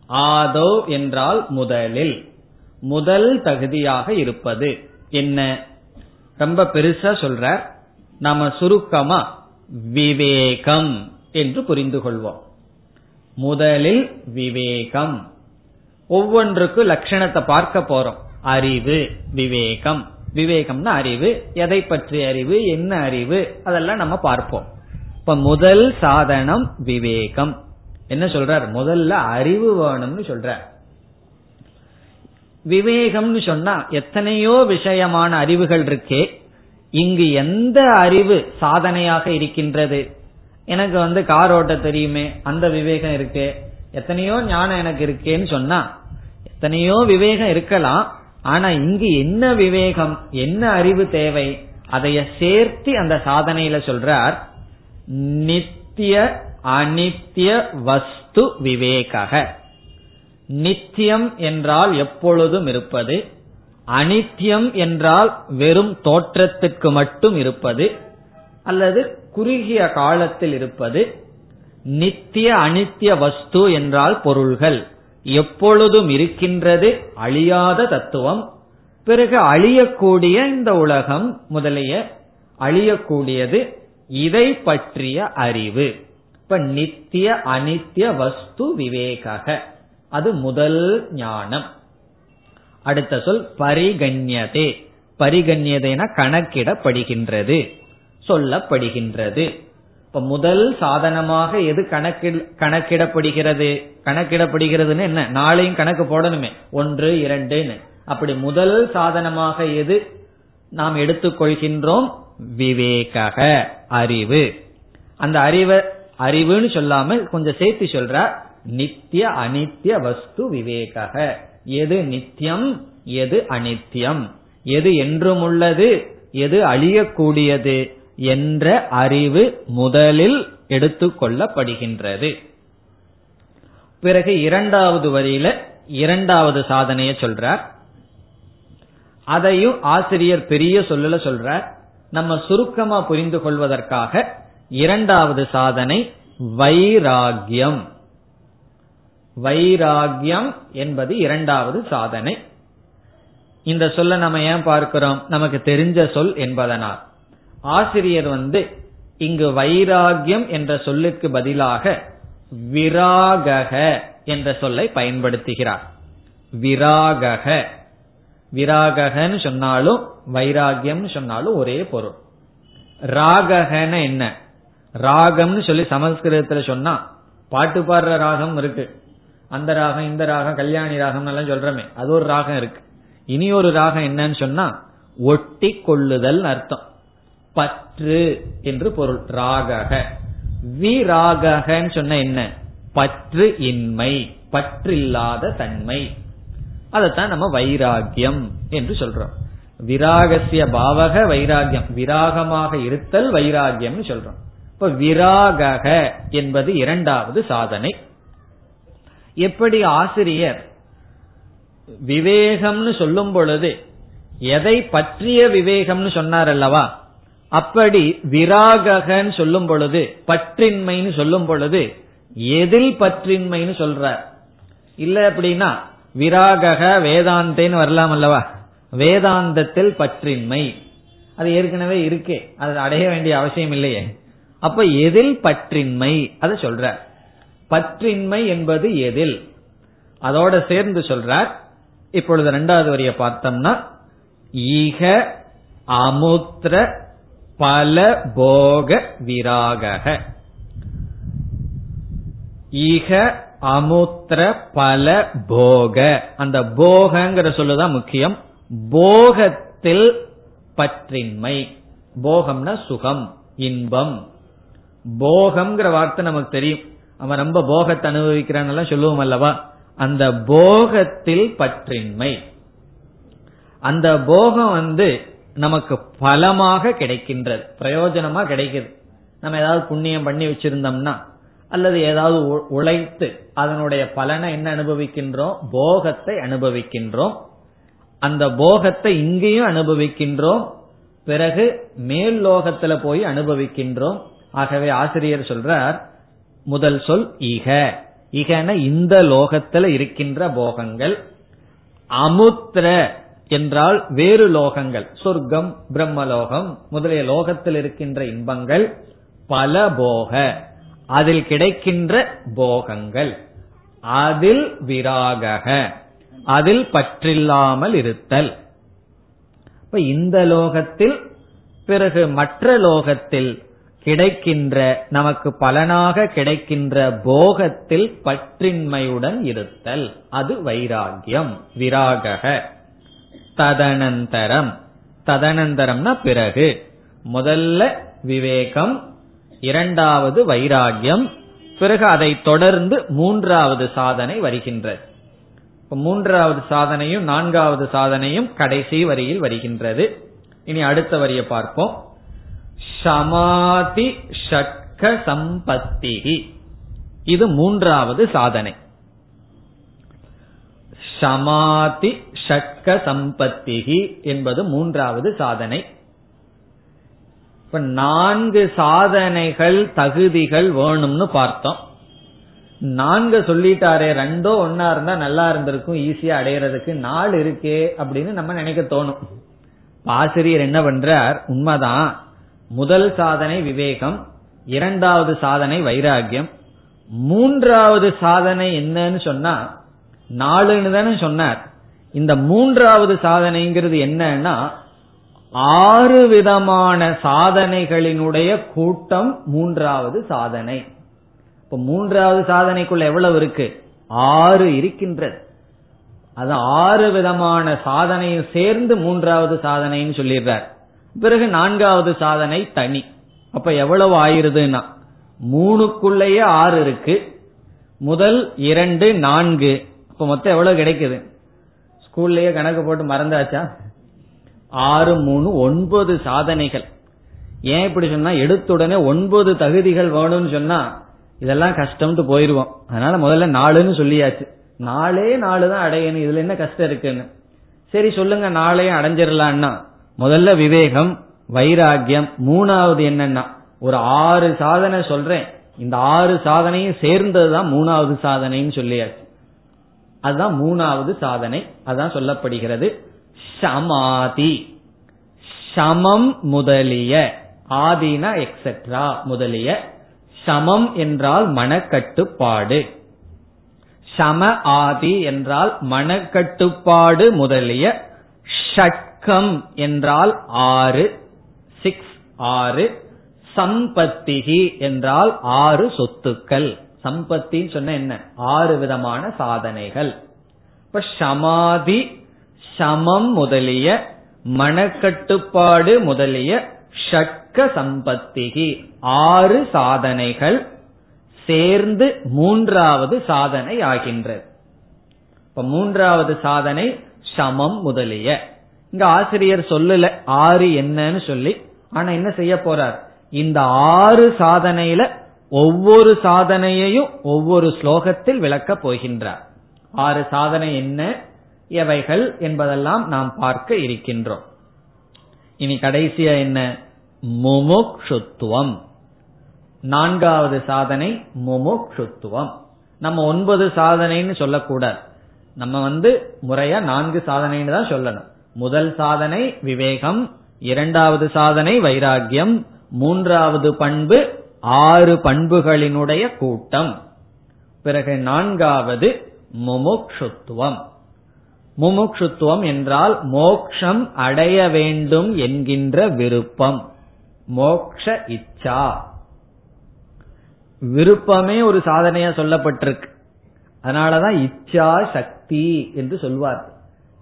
ஆதௌ என்றால் முதலில். முதல் தகுதியாக இருப்பது என்ன? ரொம்ப பெருசா சொல்ற நாம சுருக்கமா விவேகம் என்று புரிந்து கொள்வோம். முதலில் விவேகம். ஒவ்வொன்றுக்கும் லட்சணத்தை பார்க்க போறோம். அறிவு விவேகம். விவேகம்னா அறிவு. எதை பற்றிய அறிவு என்ன அறிவு அதெல்லாம் நம்ம பார்ப்போம். இப்ப முதல் சாதனம் விவேகம். என்ன சொல்றார்? முதல்ல அறிவு வேணும்னு சொல்றார். விவேகம்னு சொன்னா எத்தனையோ விஷயமான அறிவுகள் இருக்கே. இங்கு எந்த அறிவு சாதனையாக இருக்கின்றது? எனக்கு வந்து கார் ஓட்ட தெரியுமே அந்த விவேகம் இருக்கு. எத்தனையோ ஞானம் எனக்கு இருக்கேன்னு சொன்னா எத்தனையோ விவேகம் இருக்கலாம். ஆனா இங்கு என்ன விவேகம் என்ன அறிவு தேவை அதைய சேர்த்து அந்த சாதனையில சொல்றார் நித்திய அனித்திய வஸ்து விவேக நித்தியம் என்றால் எப்பொழுதும் இருப்பது அனித்தியம் என்றால் வெறும் தோற்றத்திற்கு மட்டும் இருப்பது அல்லது குறுகிய காலத்தில் இருப்பது நித்திய அனித்திய வஸ்து என்றால் பொருள்கள். எப்பொழுதும் இருக்கின்றது அழியாத தத்துவம். பிறகு அழியக்கூடிய இந்த உலகம் முதலிய அழியக்கூடியது இதை பற்றிய அறிவு. இப்ப நித்திய அனித்திய வஸ்து விவேக அது முதல் ஞானம். அடுத்த சொல் பரிகண்யதே. பரிகண்யதைனா கணக்கிடப்படுகின்றது சொல்லப்படுகின்றது. இப்ப முதல் சாதனமாக எது கணக்கில் கணக்கிடப்படுகிறது? கணக்கிடப்படுகிறதுன்னு என்ன? நாளையும் கணக்கு போடணுமே. ஒன்று இரண்டுன்னு. அப்படி முதல் சாதனமாக எது நாம் எடுத்துக்கொள்கின்றோம் விவேக அறிவு. அந்த அறிவை அறிவுன்னு சொல்லாமல் கொஞ்சம் சேர்த்து சொல்ற நித்திய அனித்திய வஸ்து விவேக எது நித்தியம் எது அனித்தியம். எது என்றும் உள்ளது எது அழியக்கூடியது. என்ற அறிவு முதலில் எடுத்துக்கொள்ளப்படுகின்றது பிறகு இரண்டாவது வரியில இரண்டாவது சாதனைய சொல்றார். அதையும் ஆசிரியர் பெரிய சொல்லல சொல்றார். நம்ம சுருக்கமா புரிந்து கொள்வதற்காக இரண்டாவது சாதனை வைராகியம் வைராகியம் என்பது இரண்டாவது சாதனை. இந்த சொல்ல நம்ம ஏன் பார்க்கிறோம்? நமக்கு தெரிஞ்ச சொல் என்பதனால். ஆசிரியர் வந்து இங்கு வைராகியம் என்ற சொல்லுக்கு பதிலாக விராகக என்ற சொல்லை பயன்படுத்துகிறார். விராகக. விராகன்னு சொன்னாலும் வைராகியம்னு சொன்னாலும் ஒரே பொருள். ராககன என்ன? ராகம்னு சொல்லி சமஸ்கிருதத்துல சொன்னா பாட்டு பாடுற ராகம் இருக்கு. அந்த ராகம் இந்த ராகம் கல்யாணி ராகம் எல்லாம் சொல்றமே அது ஒரு ராகம் இருக்கு. இனி ஒரு ராகம் என்னன்னு சொன்னா ஒட்டி கொள்ளுதல் அர்த்தம். பற்று என்று பொருள். ராகக. விராகன்னு சொன்ன என்ன? பற்று இன்மை பற்றில்லாத தன்மை. அதைத்தான் நம்ம வைராகியம் என்று சொல்றோம். விராகசிய பாவக வைராகியம். விராகமாக இருத்தல் வைராகியம் சொல்றோம். இப்ப விராகக என்பது இரண்டாவது சாதனை. எப்படி ஆசிரியர் விவேகம்னு சொல்லும் பொழுது எதை பற்றிய விவேகம்னு சொன்னார் அல்லவா? அப்படி விராகன்னு சொல்லும் பொழுது பற்றின்மைன்னு சொல்லும் பொழுது எதில் பற்றின்மைன்னு சொல்றார் இல்ல அப்படின்னா விராகக வேதாந்தேன்னு வரலாம் அல்லவா? வேதாந்தத்தில் பற்றின்மை. அது ஏற்கனவே இருக்கே. அது அடைய வேண்டிய அவசியம் இல்லையே. அப்ப எதில் பற்றின்மை? அதை சொல்ற. பற்றின்மை என்பது எதில்? அதோட சேர்ந்து சொல்றார். இப்பொழுது ரெண்டாவது வரிய பார்த்தோம்னா ஈக அமுத்திர பல போக விராக ஈக அமுத்திர பல போக. அந்த போகங்கிற சொல்லுதான் முக்கியம். போகத்தில் பற்றின்மை. போகம்னா சுகம் இன்பம். போகம்ங்கிற வார்த்தை நமக்கு தெரியும். அவன் ரொம்ப போகத்தை அனுபவிக்கிறான் சொல்லுவோம் அல்லவா? அந்த போகத்தில் பற்றின்மை. அந்த போகம் வந்து நமக்கு பலமாக கிடைக்கின்றது. பிரயோஜனமா கிடைக்குது. நம்ம ஏதாவது புண்ணியம் பண்ணி வச்சிருந்தோம்னா அல்லது ஏதாவது உழைத்து அதனுடைய பலனை என்ன அனுபவிக்கின்றோம்? போகத்தை அனுபவிக்கின்றோம். அந்த போகத்தை இங்கேயும் அனுபவிக்கின்றோம். பிறகு மேல் லோகத்துல போய் அனுபவிக்கின்றோம். ஆகவே ஆசிரியர் சொல்றார் முதல் சொல் இக. இகன இந்த லோகத்துல இருக்கின்ற போகங்கள். அமுத்திர என்றால் வேறு லோகங்கள். சொர்க்கம் பிரம்மலோகம் முதலிய லோகத்தில் இருக்கின்ற இன்பங்கள் பல போக. அதில் கிடைக்கின்ற போகங்கள். அதில் விராக அதில் பற்றில்லாமல் இருத்தல். இப்ப இந்த லோகத்தில் பிறகு மற்ற லோகத்தில் கிடைக்கின்ற நமக்கு பலனாக கிடைக்கின்ற போகத்தில் பற்றின்மையுடன் இருத்தல். அது வைராகியம் விராக ததனந்தரம். ததனந்தரம்னா பிறகு. முதல்ல விவேகம் இரண்டாவது வைராகியம் பிறகு அதை தொடர்ந்து மூன்றாவது சாதனை வருகின்றது. மூன்றாவது சாதனையும் நான்காவது சாதனையும் கடைசி வரியில் வருகின்றது. இனி அடுத்த வரியை பார்ப்போம். சமாதி ஷட்க சம்பத்தி இது மூன்றாவது சாதனை. சமாதி ஷட்க சம்பத்திகி என்பது மூன்றாவது சாதனை. இப்ப நான்கு சாதனைகள் தகுதிகள் வேணும்னு பார்த்தோம். நான்கு சொல்லிட்டாரே ரெண்டோ ஒன்னா இருந்தா நல்லா இருந்திருக்கும் ஈஸியா அடையிறதுக்கு நாள் இருக்கே அப்படின்னு நம்ம நினைக்க தோணும். ஆசிரியர் என்ன பண்றார்? உண்மைதான். முதல் சாதனை விவேகம் இரண்டாவது சாதனை வைராகியம் மூன்றாவது சாதனை என்னன்னு சொன்னா நாலுன்னு தானே சொன்னார். இந்த மூன்றாவது சாதனைங்கிறது என்னன்னா ஆறு விதமான சாதனைகளினுடைய கூட்டம் மூன்றாவது சாதனை. இப்ப மூன்றாவது சாதனைக்குள்ள எவ்வளவு இருக்கு? ஆறு இருக்கின்றது. அது ஆறு விதமான சாதனையும் சேர்ந்து மூன்றாவது சாதனைன்னு சொல்லிடுறார். பிறகு நான்காவது சாதனை தனி. அப்ப எவ்வளவு ஆயிருதுன்னா மூணுக்குள்ளேயே ஆறு இருக்கு. முதல் இரண்டு நான்கு. இப்ப மொத்தம் எவ்வளவு கிடைக்குது? ஸ்கூல்லயே கணக்கு போட்டு மறந்தாச்சா? ஆறு மூணு ஒன்பது சாதனைகள். ஏன் இப்படி சொன்னா? எடுத்துடனே ஒன்பது தகுதிகள் வேணும்னு சொன்னா இதெல்லாம் கஷ்டம்ட்டு போயிருவோம். அதனால முதல்ல நாலுன்னு சொல்லியாச்சு. நாலே நாலு தான் அடையணும். இதுல என்ன கஷ்டம் இருக்குன்னு? சரி சொல்லுங்க. நாளையும் அடைஞ்சிடலான்னா முதல்ல விவேகம் வைராகியம் மூணாவது என்னன்னா ஒரு ஆறு சாதனை சொல்றேன். இந்த ஆறு சாதனையும் சேர்ந்ததுதான் மூணாவது சாதனைன்னு சொல்லியாச்சு. அதுதான் மூணாவது சாதனை. அதான் சொல்லப்படுகிறது. சமாதி சமம் முதலிய. ஆதினா எக்ஸெட்ரா முதலிய. சமம் என்றால் மனக்கட்டுப்பாடு. சம ஆதி என்றால் மனக்கட்டுப்பாடு முதலிய. ஷட்கம் என்றால் ஆறு. சிக்ஸ் ஆறு. சம்பத்திகி என்றால் ஆறு சொத்துக்கள். சம்பத்தின்னு சொன்ன என்ன? ஆறு விதமான சாதனைகள். இப்ப சமாதி சமம் முதலிய மனக்கட்டுப்பாடு முதலிய ஷட்க சம்பத்திகி. ஆறு சாதனைகள் சேர்ந்து மூன்றாவது சாதனை ஆகின்றது. இப்ப மூன்றாவது சாதனை சமம் முதலிய. இங்க ஆசிரியர் சொல்லல ஆறு என்னன்னு சொல்லி ஆனா என்ன செய்ய போறார்? இந்த ஆறு சாதனையில ஒவ்வொரு சாதனையையும் ஒவ்வொரு ஸ்லோகத்தில் விளக்கப் போகின்றார். ஆறு சாதனை என்ன எவைகள் என்பதெல்லாம் நாம் பார்க்க இருக்கின்றோம். இனி கடைசியா என்ன? முமுக்ஷுத்துவம். நான்காவது சாதனை முமுக்ஷுத்துவம். நம்ம ஒன்பது சாதனைன்னு சொல்லக்கூடாது. நம்ம வந்து முறையா நான்கு சாதனைன்னு தான் சொல்லணும். முதல் சாதனை விவேகம் இரண்டாவது சாதனை வைராகியம் மூன்றாவது பண்பு ஆறு பண்புகளினுடைய கூட்டம். பிறகு நான்காவது முமுக்ஷுத்துவம். முமுக்ஷுத்துவம் என்றால் மோக்ஷம் அடைய வேண்டும் என்கின்ற விருப்பம். மோக்ஷ இச்சா. விருப்பமே ஒரு சாதனையா சொல்லப்பட்டிருக்கு. அதனாலதான் இச்சா சக்தி என்று சொல்வார்.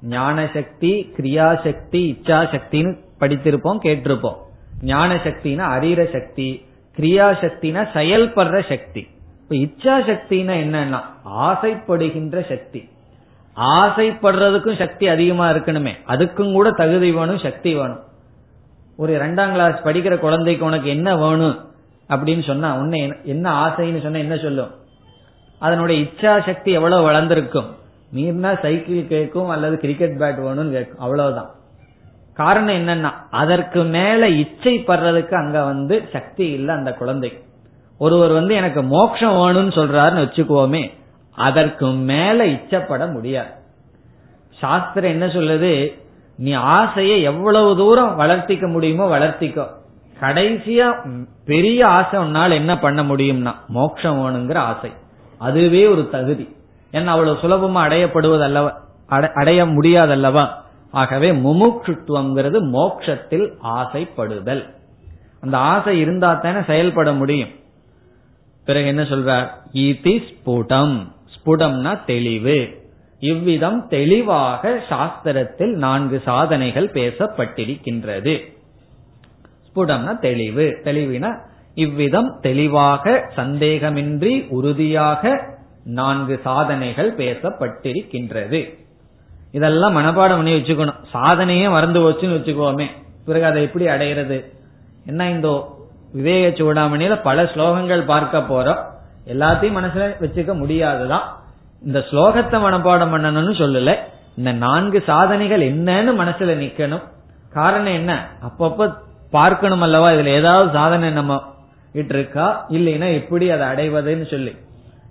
ஞான சக்தி கிரியா சக்தி இச்சா சக்தின்னு படித்திருப்போம் கேட்டிருப்போம். ஞான சக்தினா அறிகிற சக்தி. கிரியா சக்தினா செயல்படுற சக்தி. இப்ப இச்சா சக்தினா என்னன்னா ஆசைப்படுகின்ற சக்தி. ஆசைப்படுறதுக்கும் சக்தி அதிகமா இருக்கணுமே. அதுக்கும் கூட தகுதி வேணும் சக்தி வேணும். ஒரு இரண்டாம் கிளாஸ் படிக்கிற குழந்தைக்கு உனக்கு என்ன வேணும் அப்படின்னு சொன்னா உன்னை என்ன ஆசைன்னு சொன்னா என்ன சொல்லும்? அதனுடைய இச்சா சக்தி எவ்வளவு வளர்ந்திருக்கும்? மீறினா சைக்கிள் கேட்கும் அல்லது கிரிக்கெட் பேட் வேணும்னு கேட்கும். அவ்வளவுதான். காரணம் என்னன்னா அதற்கு மேல இச்சைப்படுறதுக்கு அங்க வந்து சக்தி இல்லை அந்த குழந்தை. ஒருவர் வந்து எனக்கு மோட்சம் வேணும்னு சொல்றாருன்னு வச்சுக்கோமே அதற்கு மேல இச்சப்பட முடியாது. சாஸ்திரம் என்ன சொல்லுது? நீ ஆசையை எவ்வளவு தூரம் வளர்த்திக்க முடியுமோ வளர்த்திக்கோ. கடைசியா பெரிய ஆசை உன்னால என்ன பண்ண முடியும்னா மோட்சம் வேணுங்கிற ஆசை. அதுவே ஒரு தகுதி. ஏன்னா அவ்வளவு சுலபமா அடையப்படுவது அல்லவா அடைய முடியாதல்லவா? ஆகவே முமுட்சுத்துவம்ங்கிறது மோட்சத்தில் ஆசைப்படுதல். அந்த ஆசை இருந்தா தானே செயல்பட முடியும். பிறகு என்ன சொல்றார்? ஈதி ஸ்புடம். ஸ்புடம்னா தெளிவு. இவ்விதம் தெளிவாக சாஸ்திரத்தில் நான்கு சாதனைகள் பேசப்பட்டிருக்கின்றது. ஸ்புடம்னா தெளிவு. தெளிவினா இவ்விதம் தெளிவாக சந்தேகமின்றி உறுதியாக நான்கு சாதனைகள் பேசப்பட்டிருக்கின்றது. இதெல்லாம் மனப்பாடம் பண்ணி வச்சுக்கணும். சாதனையே மறந்து போச்சுன்னு வச்சுக்கோமே. பிறகு அதை எப்படி அடைகிறது என்ன இந்த விவேக சூடாமணியில பல ஸ்லோகங்கள் பார்க்க போறோம். எல்லாத்தையும் மனசுல வச்சுக்க முடியாதுதான். இந்த ஸ்லோகத்தை மனப்பாடம் பண்ணணும்னு சொல்லல. இந்த நான்கு சாதனைகள் என்னன்னு மனசுல நிக்கணும். காரணம் என்ன? அப்பப்ப பார்க்கணும் அல்லவா? இதுல ஏதாவது சாதனை நம்ம கிட்ட இருக்கா இல்லைன்னா எப்படி அதை அடைவதுன்னு சொல்லி.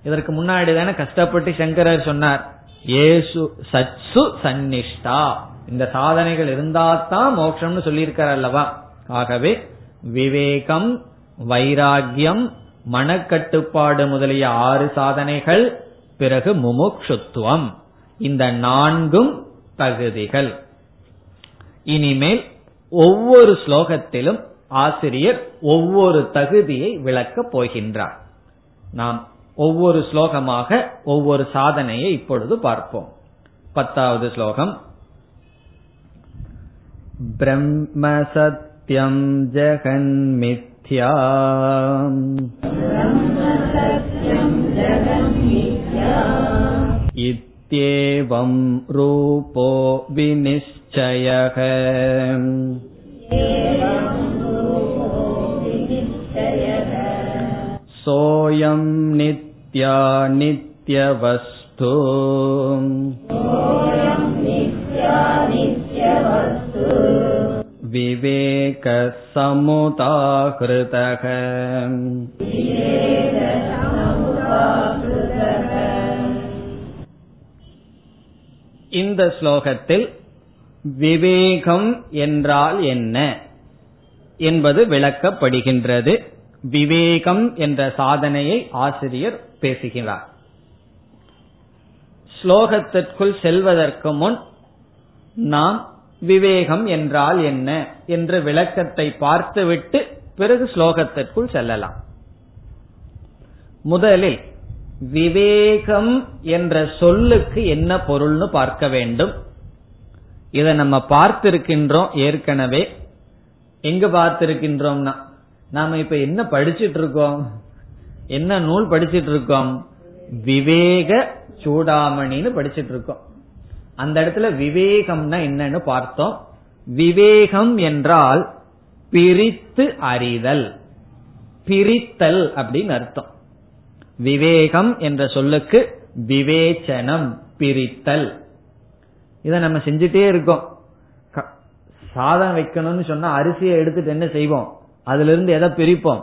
இதற்கு முன்னாடி தானே கஷ்டப்பட்டு சங்கரர் சொன்னார். ஏசு சத்சு சந்நிஷ்டா. இந்த சாதனைகள் இருந்தாதான் மோட்சம்னு சொல்லியிருக்கார் அல்லவா? ஆகவே விவேகம் வைராகியம் மனக்கட்டுப்பாடு முதலிய ஆறு சாதனைகள் பிறகு முமுட்சுத்துவம் இந்த நான்கும் தகுதிகள். இனிமேல் ஒவ்வொரு ஸ்லோகத்திலும் ஆசிரியர் ஒவ்வொரு தகுதியை விளக்கப் போகின்றார். நாம் ஒவ்வொரு ஸ்லோகமாக ஒவ்வொரு சாதனையை இப்பொழுது பார்ப்போம் பத்தாவது ஸ்லோகம் பிரம்ம சத்யம் ஜெகன்மித்யா इत्येवं रूपो विनिश्चयः सोऽयं नित्या नित्यवस्तु विवेकसमुदाहृतः இந்த ஸ்லோகத்தில் விவேகம் என்றால் என்ன என்பது விளக்கப்படுகின்றது விவேகம் என்ற சாதனையை ஆசிரியர் பேசுகிறார். ஸ்லோகத்திற்குள் செல்வதற்கு முன் நாம் விவேகம் என்றால் என்ன என்ற விளக்கத்தை பார்த்துவிட்டு பிறகு ஸ்லோகத்திற்குள் செல்லலாம். முதலில் விவேகம் என்ற சொல்லுக்கு என்ன பொருள்னு பார்க்க வேண்டும். இதை நம்ம பார்த்திருக்கின்றோம் ஏற்கனவே. எங்க பார்த்திருக்கின்றோம்னா நாம இப்ப என்ன படிச்சிட்டு இருக்கோம்? என்ன நூல் படிச்சிட்டு இருக்கோம் விவேக சூடாமணின்னு படிச்சிட்டு இருக்கோம் அந்த இடத்துல விவேகம்னா என்னன்னு பார்த்தோம். விவேகம் என்றால் பிரித்து அறிதல். பிரித்தல் அப்படின்னு அர்த்தம். விவேகம் என்ற சொல்லுக்கு விவேச்சனம் பிரித்தல். இதை நம்ம செஞ்சுட்டே இருக்கோம். சாதம் வைக்கணும்னு சொன்னா அரிசியை எடுத்துட்டு என்ன செய்வோம்? அதுல இருந்து எதை பிரிப்போம்?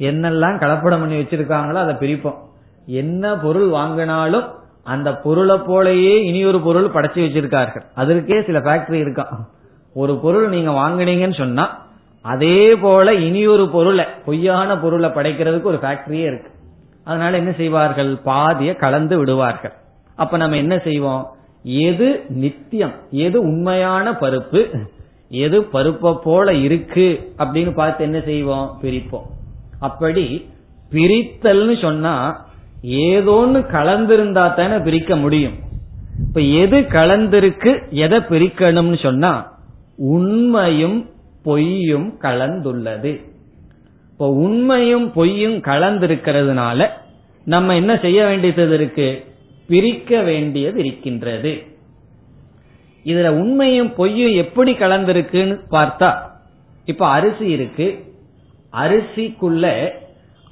என்னெல்லாம் கலப்படம் பண்ணி வச்சிருக்காங்களோ அதை பிரிப்போம். என்ன பொருள் வாங்கினாலும் அந்த பொருளை போலயே இனி ஒரு பொருள் படைச்சு வச்சிருக்கார்கள். அதற்கே சில ஃபேக்டரி இருக்கான் ஒரு பொருள் நீங்க வாங்கினீங்கன்னு சொன்னா அதே போல இனி ஒரு பொருளை பொய்யான பொருளை படைக்கிறதுக்கு ஒரு ஃபேக்டரியே இருக்கு. அதனால என்ன செய்வார்கள்? பாதிய கலந்து விடுவார்கள். அப்ப நம்ம என்ன செய்வோம்? எது நித்தியம் எது உண்மையான பருப்பு எது பருப்பை போல இருக்கு அப்படின்னு பார்த்து என்ன செய்வோம்? பிரிப்போம். அப்படி பிரித்தல்னு சொன்னா ஏதோன்னு கலந்திருந்தா தானே பிரிக்க முடியும். இப்ப எது கலந்திருக்கு எதை பிரிக்கணும்னு சொன்னா உண்மையும் பொய்யும் கலந்துள்ளது. இப்போ உண்மையும் பொய்யும் கலந்திருக்கிறதுனால நம்ம என்ன செய்ய வேண்டியது இருக்கு? பிரிக்க வேண்டியது இருக்கின்றது. இதுல உண்மையும் பொய்யும் எப்படி கலந்திருக்குன்னு பார்த்தா இப்ப அரிசி இருக்கு. அரிசிக்குள்ள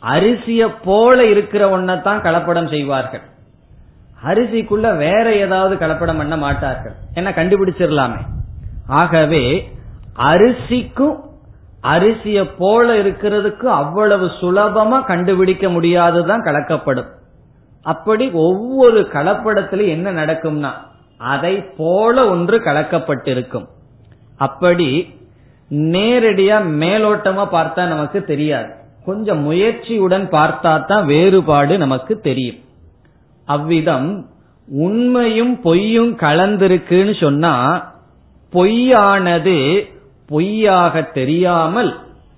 அரிசிய போல இருக்கிற ஒன்னதான் கலப்படம் செய்வார்கள். அரிசிக்குள்ள வேற ஏதாவது கலப்படம் பண்ண மாட்டார்கள். என்ன கண்டுபிடிச்சிடலாமே. ஆகவே அரிசிக்கும் அரிசிய போல இருக்கிறதுக்கு அவ்வளவு சுலபமா கண்டுபிடிக்க முடியாதுதான் கலக்கப்படும். அப்படி ஒவ்வொரு கலப்படத்துல என்ன நடக்கும்னா அதை போல ஒன்று கலக்கப்பட்டிருக்கும். அப்படி நேரடியா மேலோட்டமா பார்த்தா நமக்கு தெரியாது. கொஞ்சம் முயற்சியுடன் பார்த்தா தான் வேறுபாடு நமக்கு தெரியும். அவ்விதம் உண்மையும் பொய்யும் கலந்திருக்குன்னு சொன்னா பொய்யானது பொய்யாக தெரியாமல்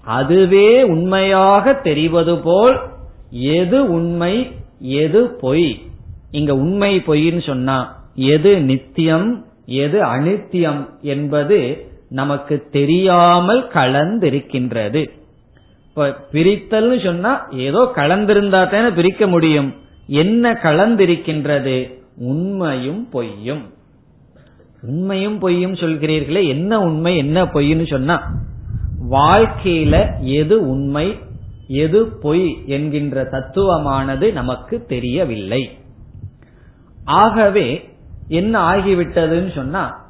அதுவே உண்மையாக தெரிவது போல் எது உண்மை எது பொய். இங்க உண்மை பொய்ன்னு சொன்னா எது நித்தியம் எது அனித்தியம் என்பது நமக்கு தெரியாமல் கலந்திருக்கின்றது. இப்ப பிரித்தல்னு சொன்னா ஏதோ கலந்திருந்தா தானே பிரிக்க முடியும். என்ன கலந்திருக்கின்றது? உண்மையும் பொய்யும். உண்மையும் பொய்யும் சொல்கிறீர்களே என்ன உண்மை என்ன பொய்ன்னு சொன்னா வாழ்க்கையில எது உண்மை எது பொய் என்கின்ற தத்துவமானது நமக்கு தெரியவில்லை. ஆகவே என்ன ஆகிவிட்டதுன்னு சொன்னா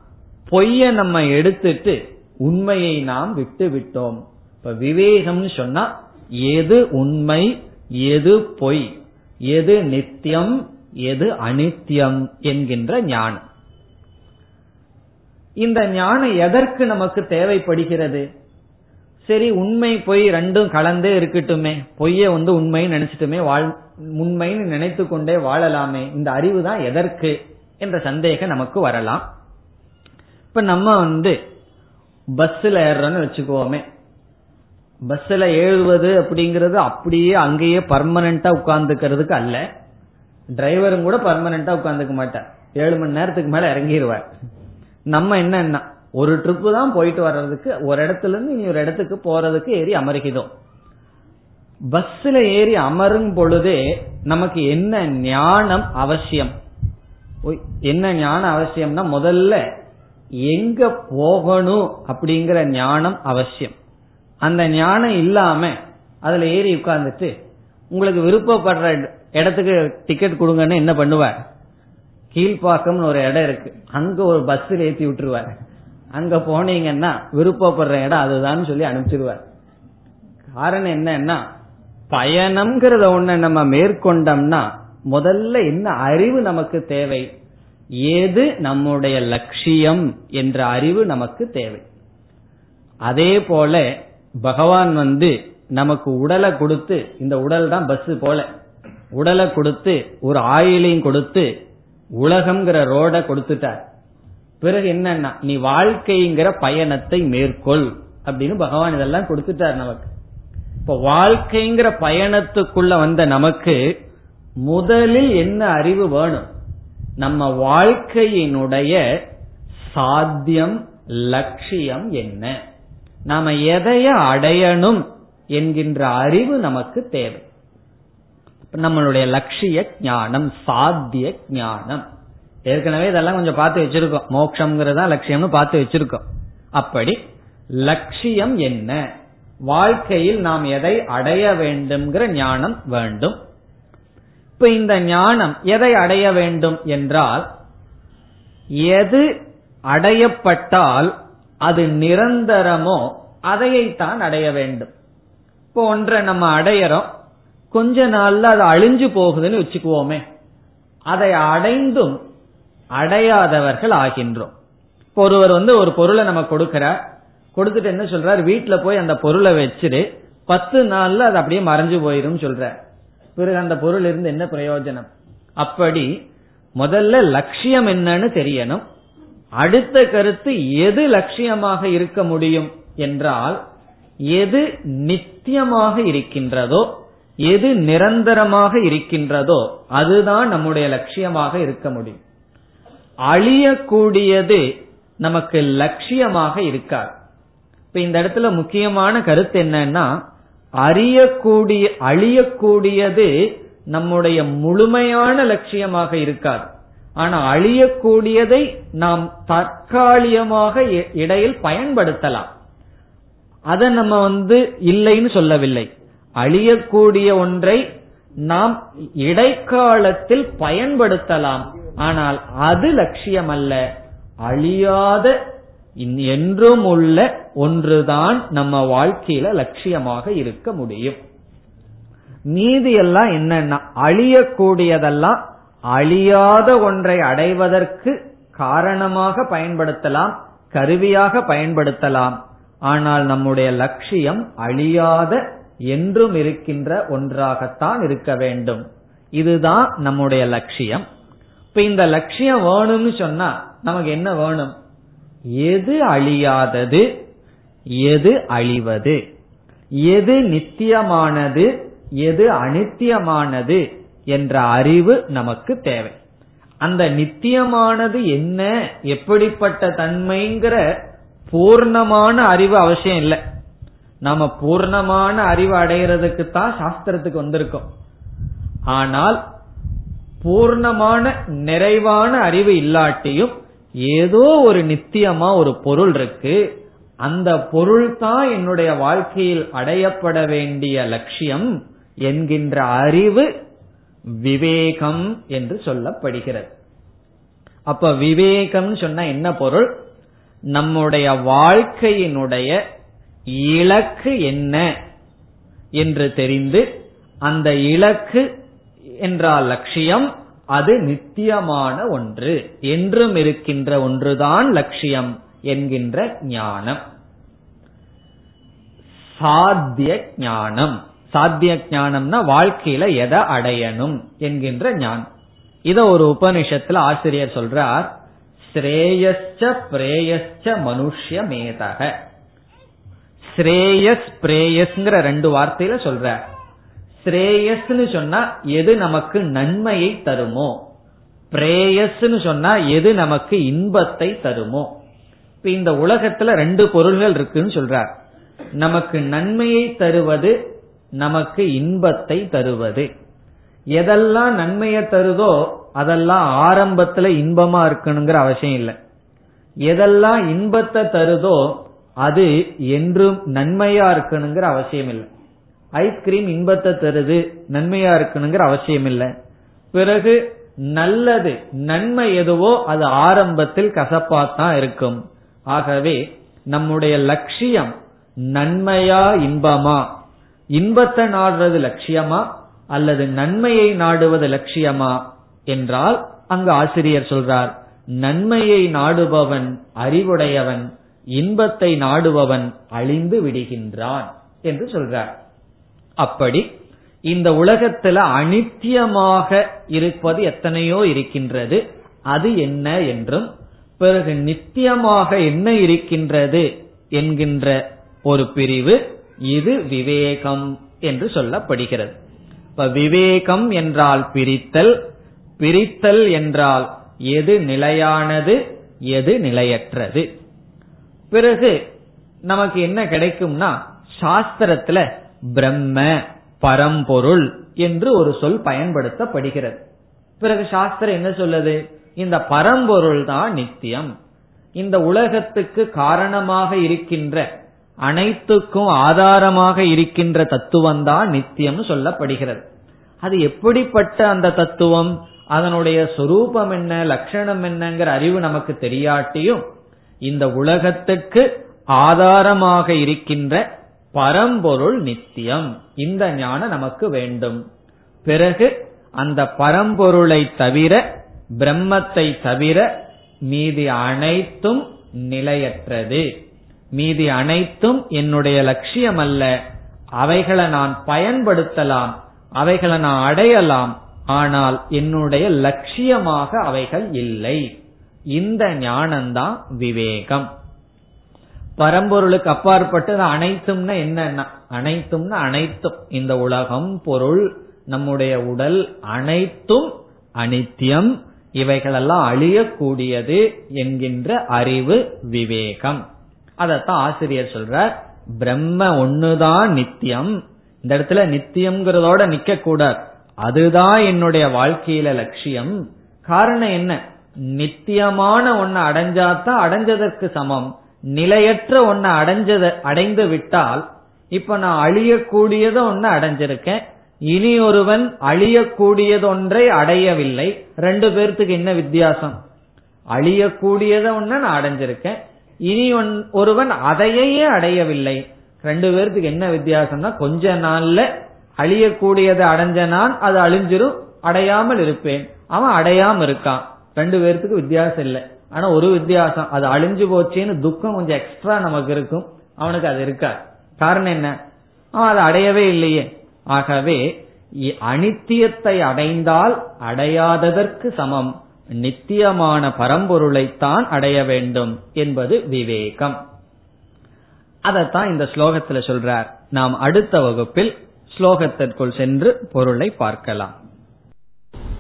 பொய்ய நம்ம எடுத்துட்டு உண்மையை நாம் விட்டு விட்டோம் இப்ப விவேகம்னு சொன்னா எது உண்மை எது பொய் எது நித்தியம் எது அனித்தியம் என்கின்ற ஞானம். இந்த ஞானம் எதற்கு நமக்கு தேவைப்படுகிறது? சரி உண்மை பொய் ரெண்டும் கலந்தே இருக்கட்டுமே. பொய்ய வந்து உண்மைன்னு நினைச்சிட்டுமே வாழ் உண்மைன்னு நினைத்து கொண்டே வாழலாமே. இந்த அறிவு தான் எதற்கு என்ற சந்தேகம் நமக்கு வரலாம். இப்ப நம்ம வந்து பஸ்ல ஏறுறோம்னு வச்சுக்கோமே. பஸ்ல ஏறுவது அப்படிங்கறது அப்படியே அங்கேயே பர்மனண்டா உட்கார்ந்துக்கிறதுக்கு அல்ல. டிரைவரும் கூட பர்மனண்டா உட்கார்ந்துக்க மாட்டார். ஏழு மணி நேரத்துக்கு மேல இறங்கிடுவார் நம்ம என்னன்னா ஒரு ட்ரிப்பு தான் போயிட்டு வர்றதுக்கு ஒரு இடத்துல இருந்து இனி ஒரு இடத்துக்கு போறதுக்கு ஏறி அமர்கிறோம். பஸ்ல ஏறி அமரும் பொழுதே நமக்கு என்ன ஞானம் அவசியம்? என்ன ஞானம் அவசியம்னா முதல்ல எங்க போகணும் அப்படிங்கிற ஞானம் அவசியம். அந்த ஞானம் இல்லாம அதுல ஏறி உட்கார்ந்துட்டு உங்களுக்கு விருப்பப்படுற இடத்துக்கு டிக்கெட் கொடுங்கன்னு என்ன பண்ணுவார்? கீழ்பாக்கம்னு ஒரு இடம் இருக்கு. அங்க ஒரு பஸ்ல ஏத்தி விட்டுருவார். அங்க போனீங்கன்னா விருப்பப்படுற இடம் அதுதான் சொல்லி அனுப்பிச்சிருவார். காரணம் என்னன்னா பயணம்ங்கிறத ஒண்ணு நம்ம மேற்கொண்டோம்னா முதல்ல என்ன அறிவு நமக்கு தேவை? ஏது நம்முடைய லட்சியம் என்ற அறிவு நமக்கு தேவை. அதே போல பகவான் வந்து நமக்கு உடலை கொடுத்து இந்த உடல் தான் பஸ் போல உடலை கொடுத்து ஒரு ஆயிலையும் கொடுத்து உலகம்ங்கிற ரோட கொடுத்துட்டார். பிறகு என்னன்னா நீ வாழ்க்கைங்கிற பயணத்தை மேற்கொள் அப்படின்னு பகவான் இதெல்லாம் கொடுத்துட்டார் நமக்கு. இப்ப வாழ்க்கைங்கிற பயணத்துக்குள்ள வந்த நமக்கு முதலில் என்ன அறிவு வேணும்? நம்ம வாழ்க்கையினுடைய சாத்தியம் லட்சியம் என்ன? நாம எதைய அடையணும் என்கின்ற அறிவு நமக்கு தேவை. நம்மளுடைய லட்சிய ஞானம் சாத்திய ஞானம். ஏற்கனவே இதெல்லாம் கொஞ்சம் பார்த்து வச்சிருக்கோம். மோக்ஷங்கிறதா லட்சியம்னு பார்த்து வச்சிருக்கோம். அப்படி லட்சியம் என்ன? வாழ்க்கையில் நாம் எதை அடைய வேண்டும்ங்கிற ஞானம் வேண்டும். இப்ப இந்த ஞானம் எதை அடைய வேண்டும் என்றால் எது அடையப்பட்டால் அது நிரந்தரமோ அதையைத்தான் அடைய வேண்டும். இப்போ ஒன்றை நம்ம அடையறோம் கொஞ்ச நாள்ல அது அழிஞ்சு போகுதுன்னு வச்சுக்குவோமே அதை அடைந்தும் அடையாதவர்கள் ஆகின்றோம். இப்போ ஒருவர் வந்து ஒரு பொருளை நம்ம கொடுக்கிறார் கொடுத்துட்டு என்ன சொல்றாரு வீட்டுல போய் அந்த பொருளை வச்சிரு பத்து நாள்ல அது அப்படியே மறைஞ்சு போயிரும் சொல்ற பிறகு அந்த பொருள் இருந்து என்ன பிரயோஜனம்? அப்படி முதல்ல லட்சியம் என்னன்னு தெரியணும். அடுத்த கருத்து எது லட்சியமாக இருக்க முடியும் என்றால் எது நித்தியமாக இருக்கின்றதோ எது நிரந்தரமாக இருக்கின்றதோ அதுதான் நம்முடைய லட்சியமாக இருக்க முடியும். அழியக்கூடியது நமக்கு லட்சியமாக இருக்காது. இப்ப இந்த இடத்துல முக்கியமான கருத்து என்னன்னா அறியக்கூடிய அழியக்கூடியது நம்முடைய முழுமையான லட்சியமாக இருக்காது. ஆனா அழியக்கூடியதை நாம் தற்காலிகமாக இடையில் பயன்படுத்தலாம். அதை நம்ம வந்து இல்லைன்னு சொல்லவில்லை. அழியக்கூடிய ஒன்றை நாம் இடைக்காலத்தில் பயன்படுத்தலாம். ஆனால் அது லட்சியம் அல்ல அழியாத என்றும் உள்ள ஒன்றுதான் நம்ம வாழ்க்கையில லட்சியமாக இருக்க முடியும். மீதி எல்லாம் என்னன்னா அழியக்கூடியதெல்லாம் அழியாத ஒன்றை அடைவதற்கு காரணமாக பயன்படுத்தலாம் கருவியாக பயன்படுத்தலாம். ஆனால் நம்முடைய லட்சியம் அழியாத என்றும் இருக்கின்ற ஒன்றாகத்தான் இருக்க வேண்டும். இதுதான் நம்முடைய லட்சியம். இப்ப இந்த லட்சியம் வேணும்னு சொன்னா நமக்கு என்ன வேணும்? எது அழியாதது எது அழிவது? எது நித்தியமானது எது அனித்தியமானது என்ற அறிவு நமக்கு தேவை. அந்த நித்தியமானது என்ன எப்படிப்பட்ட தன்மைங்கிற பூர்ணமான அறிவு அவசியம் இல்லை. நாம பூர்ணமான அறிவு அடைகிறதுக்கு தான் சாஸ்திரத்துக்கு வந்திருக்கோம். ஆனால் பூர்ணமான நிறைவான அறிவு இல்லாட்டியும் ஏதோ ஒரு நித்தியமா ஒரு பொருள் இருக்கு. அந்த பொருள் தான் என்னுடைய வாழ்க்கையில் அடையப்பட வேண்டிய லட்சியம் என்கின்ற அறிவு விவேகம் என்று சொல்லப்படுகிறது. அப்ப விவேகம் சொன்ன என்ன பொருள்? நம்முடைய வாழ்க்கையினுடைய இலக்கு என்ன என்று தெரிந்து அந்த இலக்கு என்றால் லட்சியம் அது நித்தியமான ஒன்று. என்றும் இருக்கின்ற ஒன்றுதான் லட்சியம் என்கின்ற ஞானம். சாத்திய ஞானம். சாத்திய ஞானம்னா வாழ்க்கையில எதை அடையணும் என்கின்ற ஞானம். இத ஒரு உபனிஷத்துல ஆசிரியர் சொல்றார். ஸ்ரேயஸ்ச பிரேயஸ்ச மனுஷ்ய மேதக. ஸ்ரேயஸ் பிரேயஸ்ங்கிற ரெண்டு வார்த்தையில சொல்ற ஸ்ரேயஸ்னு சொன்னா எது நமக்கு நன்மையை தருமோ? பிரேயஸ்னு சொன்னா எது நமக்கு இன்பத்தை தருமோ? இப்ப இந்த உலகத்துல ரெண்டு பொருள்கள் இருக்குன்னு சொல்றார். நமக்கு நன்மையை தருவது நமக்கு இன்பத்தை தருவது. எதெல்லாம் நன்மையை தருதோ அதெல்லாம் ஆரம்பத்துல இன்பமா இருக்கணுங்கிற அவசியம் இல்லை. எதெல்லாம் இன்பத்தை தருதோ அது என்றும் நன்மையா இருக்கணுங்கிற அவசியம் இல்லை. ஐஸ்கிரீம் இன்பத்தை தருது நன்மையா இருக்கணுங்கிற அவசியம் இல்லை. பிறகு நல்லது நன்மை எதுவோ அது ஆரம்பத்தில் கசப்பாத்தான் இருக்கும். ஆகவே நம்முடைய லட்சியம் நன்மையா இன்பமா? இன்பத்தை நாடுறது லட்சியமா? அல்லது நன்மையை நாடுவது லட்சியமா? என்றால் அங்கு ஆசிரியர் சொல்றார் நன்மையை நாடுபவன் அறிவுடையவன் இன்பத்தை நாடுபவன் அழிந்து விடுகின்றான் என்று சொல்றார். அப்படி இந்த உலகத்துல அனித்தியமாக இருப்பது எத்தனையோ இருக்கின்றது. அது என்ன என்றும் பிறகு நித்தியமாக என்ன இருக்கின்றது என்கின்ற ஒரு பிரிவு இது விவேகம் என்று சொல்லப்படுகிறது. இப்ப விவேகம் என்றால் பிரித்தல் பிரித்தல் என்றால் எது நிலையானது எது நிலையற்றது. பிறகு நமக்கு என்ன கிடைக்கும்னா சாஸ்திரத்துல பிரம்ம பரம்பொருள் என்று ஒரு சொல் பயன்படுத்தப்படுகிறது. பிறகு சாஸ்திரம் என்ன சொல்லுது? இந்த பரம்பொருள் தான் நித்தியம். இந்த உலகத்துக்கு காரணமாக இருக்கின்ற அனைத்துக்கும் ஆதாரமாக இருக்கின்ற தத்துவம் தான் நித்தியம் சொல்லப்படுகிறது. அது எப்படிப்பட்ட அந்த தத்துவம்? அதனுடைய சொரூபம் என்ன? லட்சணம் என்னங்கிற அறிவு நமக்கு தெரியாட்டியும் இந்த உலகத்துக்கு ஆதாரமாக இருக்கின்ற பரம்பொருள் நித்தியம். இந்த ஞானம் நமக்கு வேண்டும். பிறகு அந்த பரம்பொருளை தவிர பிரம்மத்தை தவிர மீதி அனைத்தும் நிலையற்றது. மீதி அனைத்தும் என்னுடைய லட்சியம் அல்ல அவைகளை நான் பயன்படுத்தலாம் அவைகளை நான் அடையலாம். ஆனால் என்னுடைய லட்சியமாக அவைகள் இல்லை. இந்த ஞானம்தான் விவேகம். பரம்பொருளுக்கு அப்பாற்பட்டது அனைத்தும்னா என்னன்னா? அனைத்தும்னா அனைத்தும். இந்த உலகம் பொருள் நம்முடைய உடல் அனைத்தும் அனித்தியம் இவைகளெல்லாம் அழியக்கூடியது என்கின்ற அறிவு விவேகம். அதத்தான் ஆசிரியர் சொல்றார் பிரம்ம ஒண்ணுதான் நித்தியம் இந்த இடத்துல நித்தியம்ங்கிறதோட நிக்க கூடாது அதுதான் என்னுடைய வாழ்க்கையில லட்சியம். காரணம் என்ன? நித்தியமான ஒன்ன அடைஞ்சாதான் அடைஞ்சதற்கு சமம். நிலையற்ற ஒன்ன அடைஞ்சத அடைந்து விட்டால் இப்ப நான் அழியக்கூடியத ஒன்னு அடைஞ்சிருக்கேன். இனி ஒருவன் அழியக்கூடியதொன்றை அடையவில்லை. ரெண்டு பேர்த்துக்கு என்ன வித்தியாசம்? அழியக்கூடியத ஒன்ன நான் அடைஞ்சிருக்கேன். இனி ஒருவன் அதையே அடையவில்லை. ரெண்டு பேர்த்துக்கு என்ன வித்தியாசம்னா கொஞ்ச நாள்ல அழியக்கூடியதை அடைஞ்ச நான் அது அழிஞ்சிரும் அடையாமல் இருப்பேன். அவன் அடையாம இருக்கான். ரெண்டு பேர்த்துக்கு வித்தியாசம் இல்லை. ஆனா ஒரு வித்தியாசம் அது அழிஞ்சு போச்சேன்னு துக்கம் கொஞ்சம் எக்ஸ்ட்ரா நமக்கு இருக்கும். அவனுக்கு அது இருக்கா காரணம் என்ன? அவன் அதை அடையவே இல்லையே. ஆகவே அனித்தியத்தை அடைந்தால் அடையாததற்கு சமம். நித்தியமான பரம்பொருளைத்தான் அடைய வேண்டும் என்பது விவேகம். அதைத்தான் இந்த ஸ்லோகத்தில் சொல்றார். நாம் அடுத்த வகுப்பில் ஸ்லோகத்திற்குள் சென்று பொருளை பார்க்கலாம்.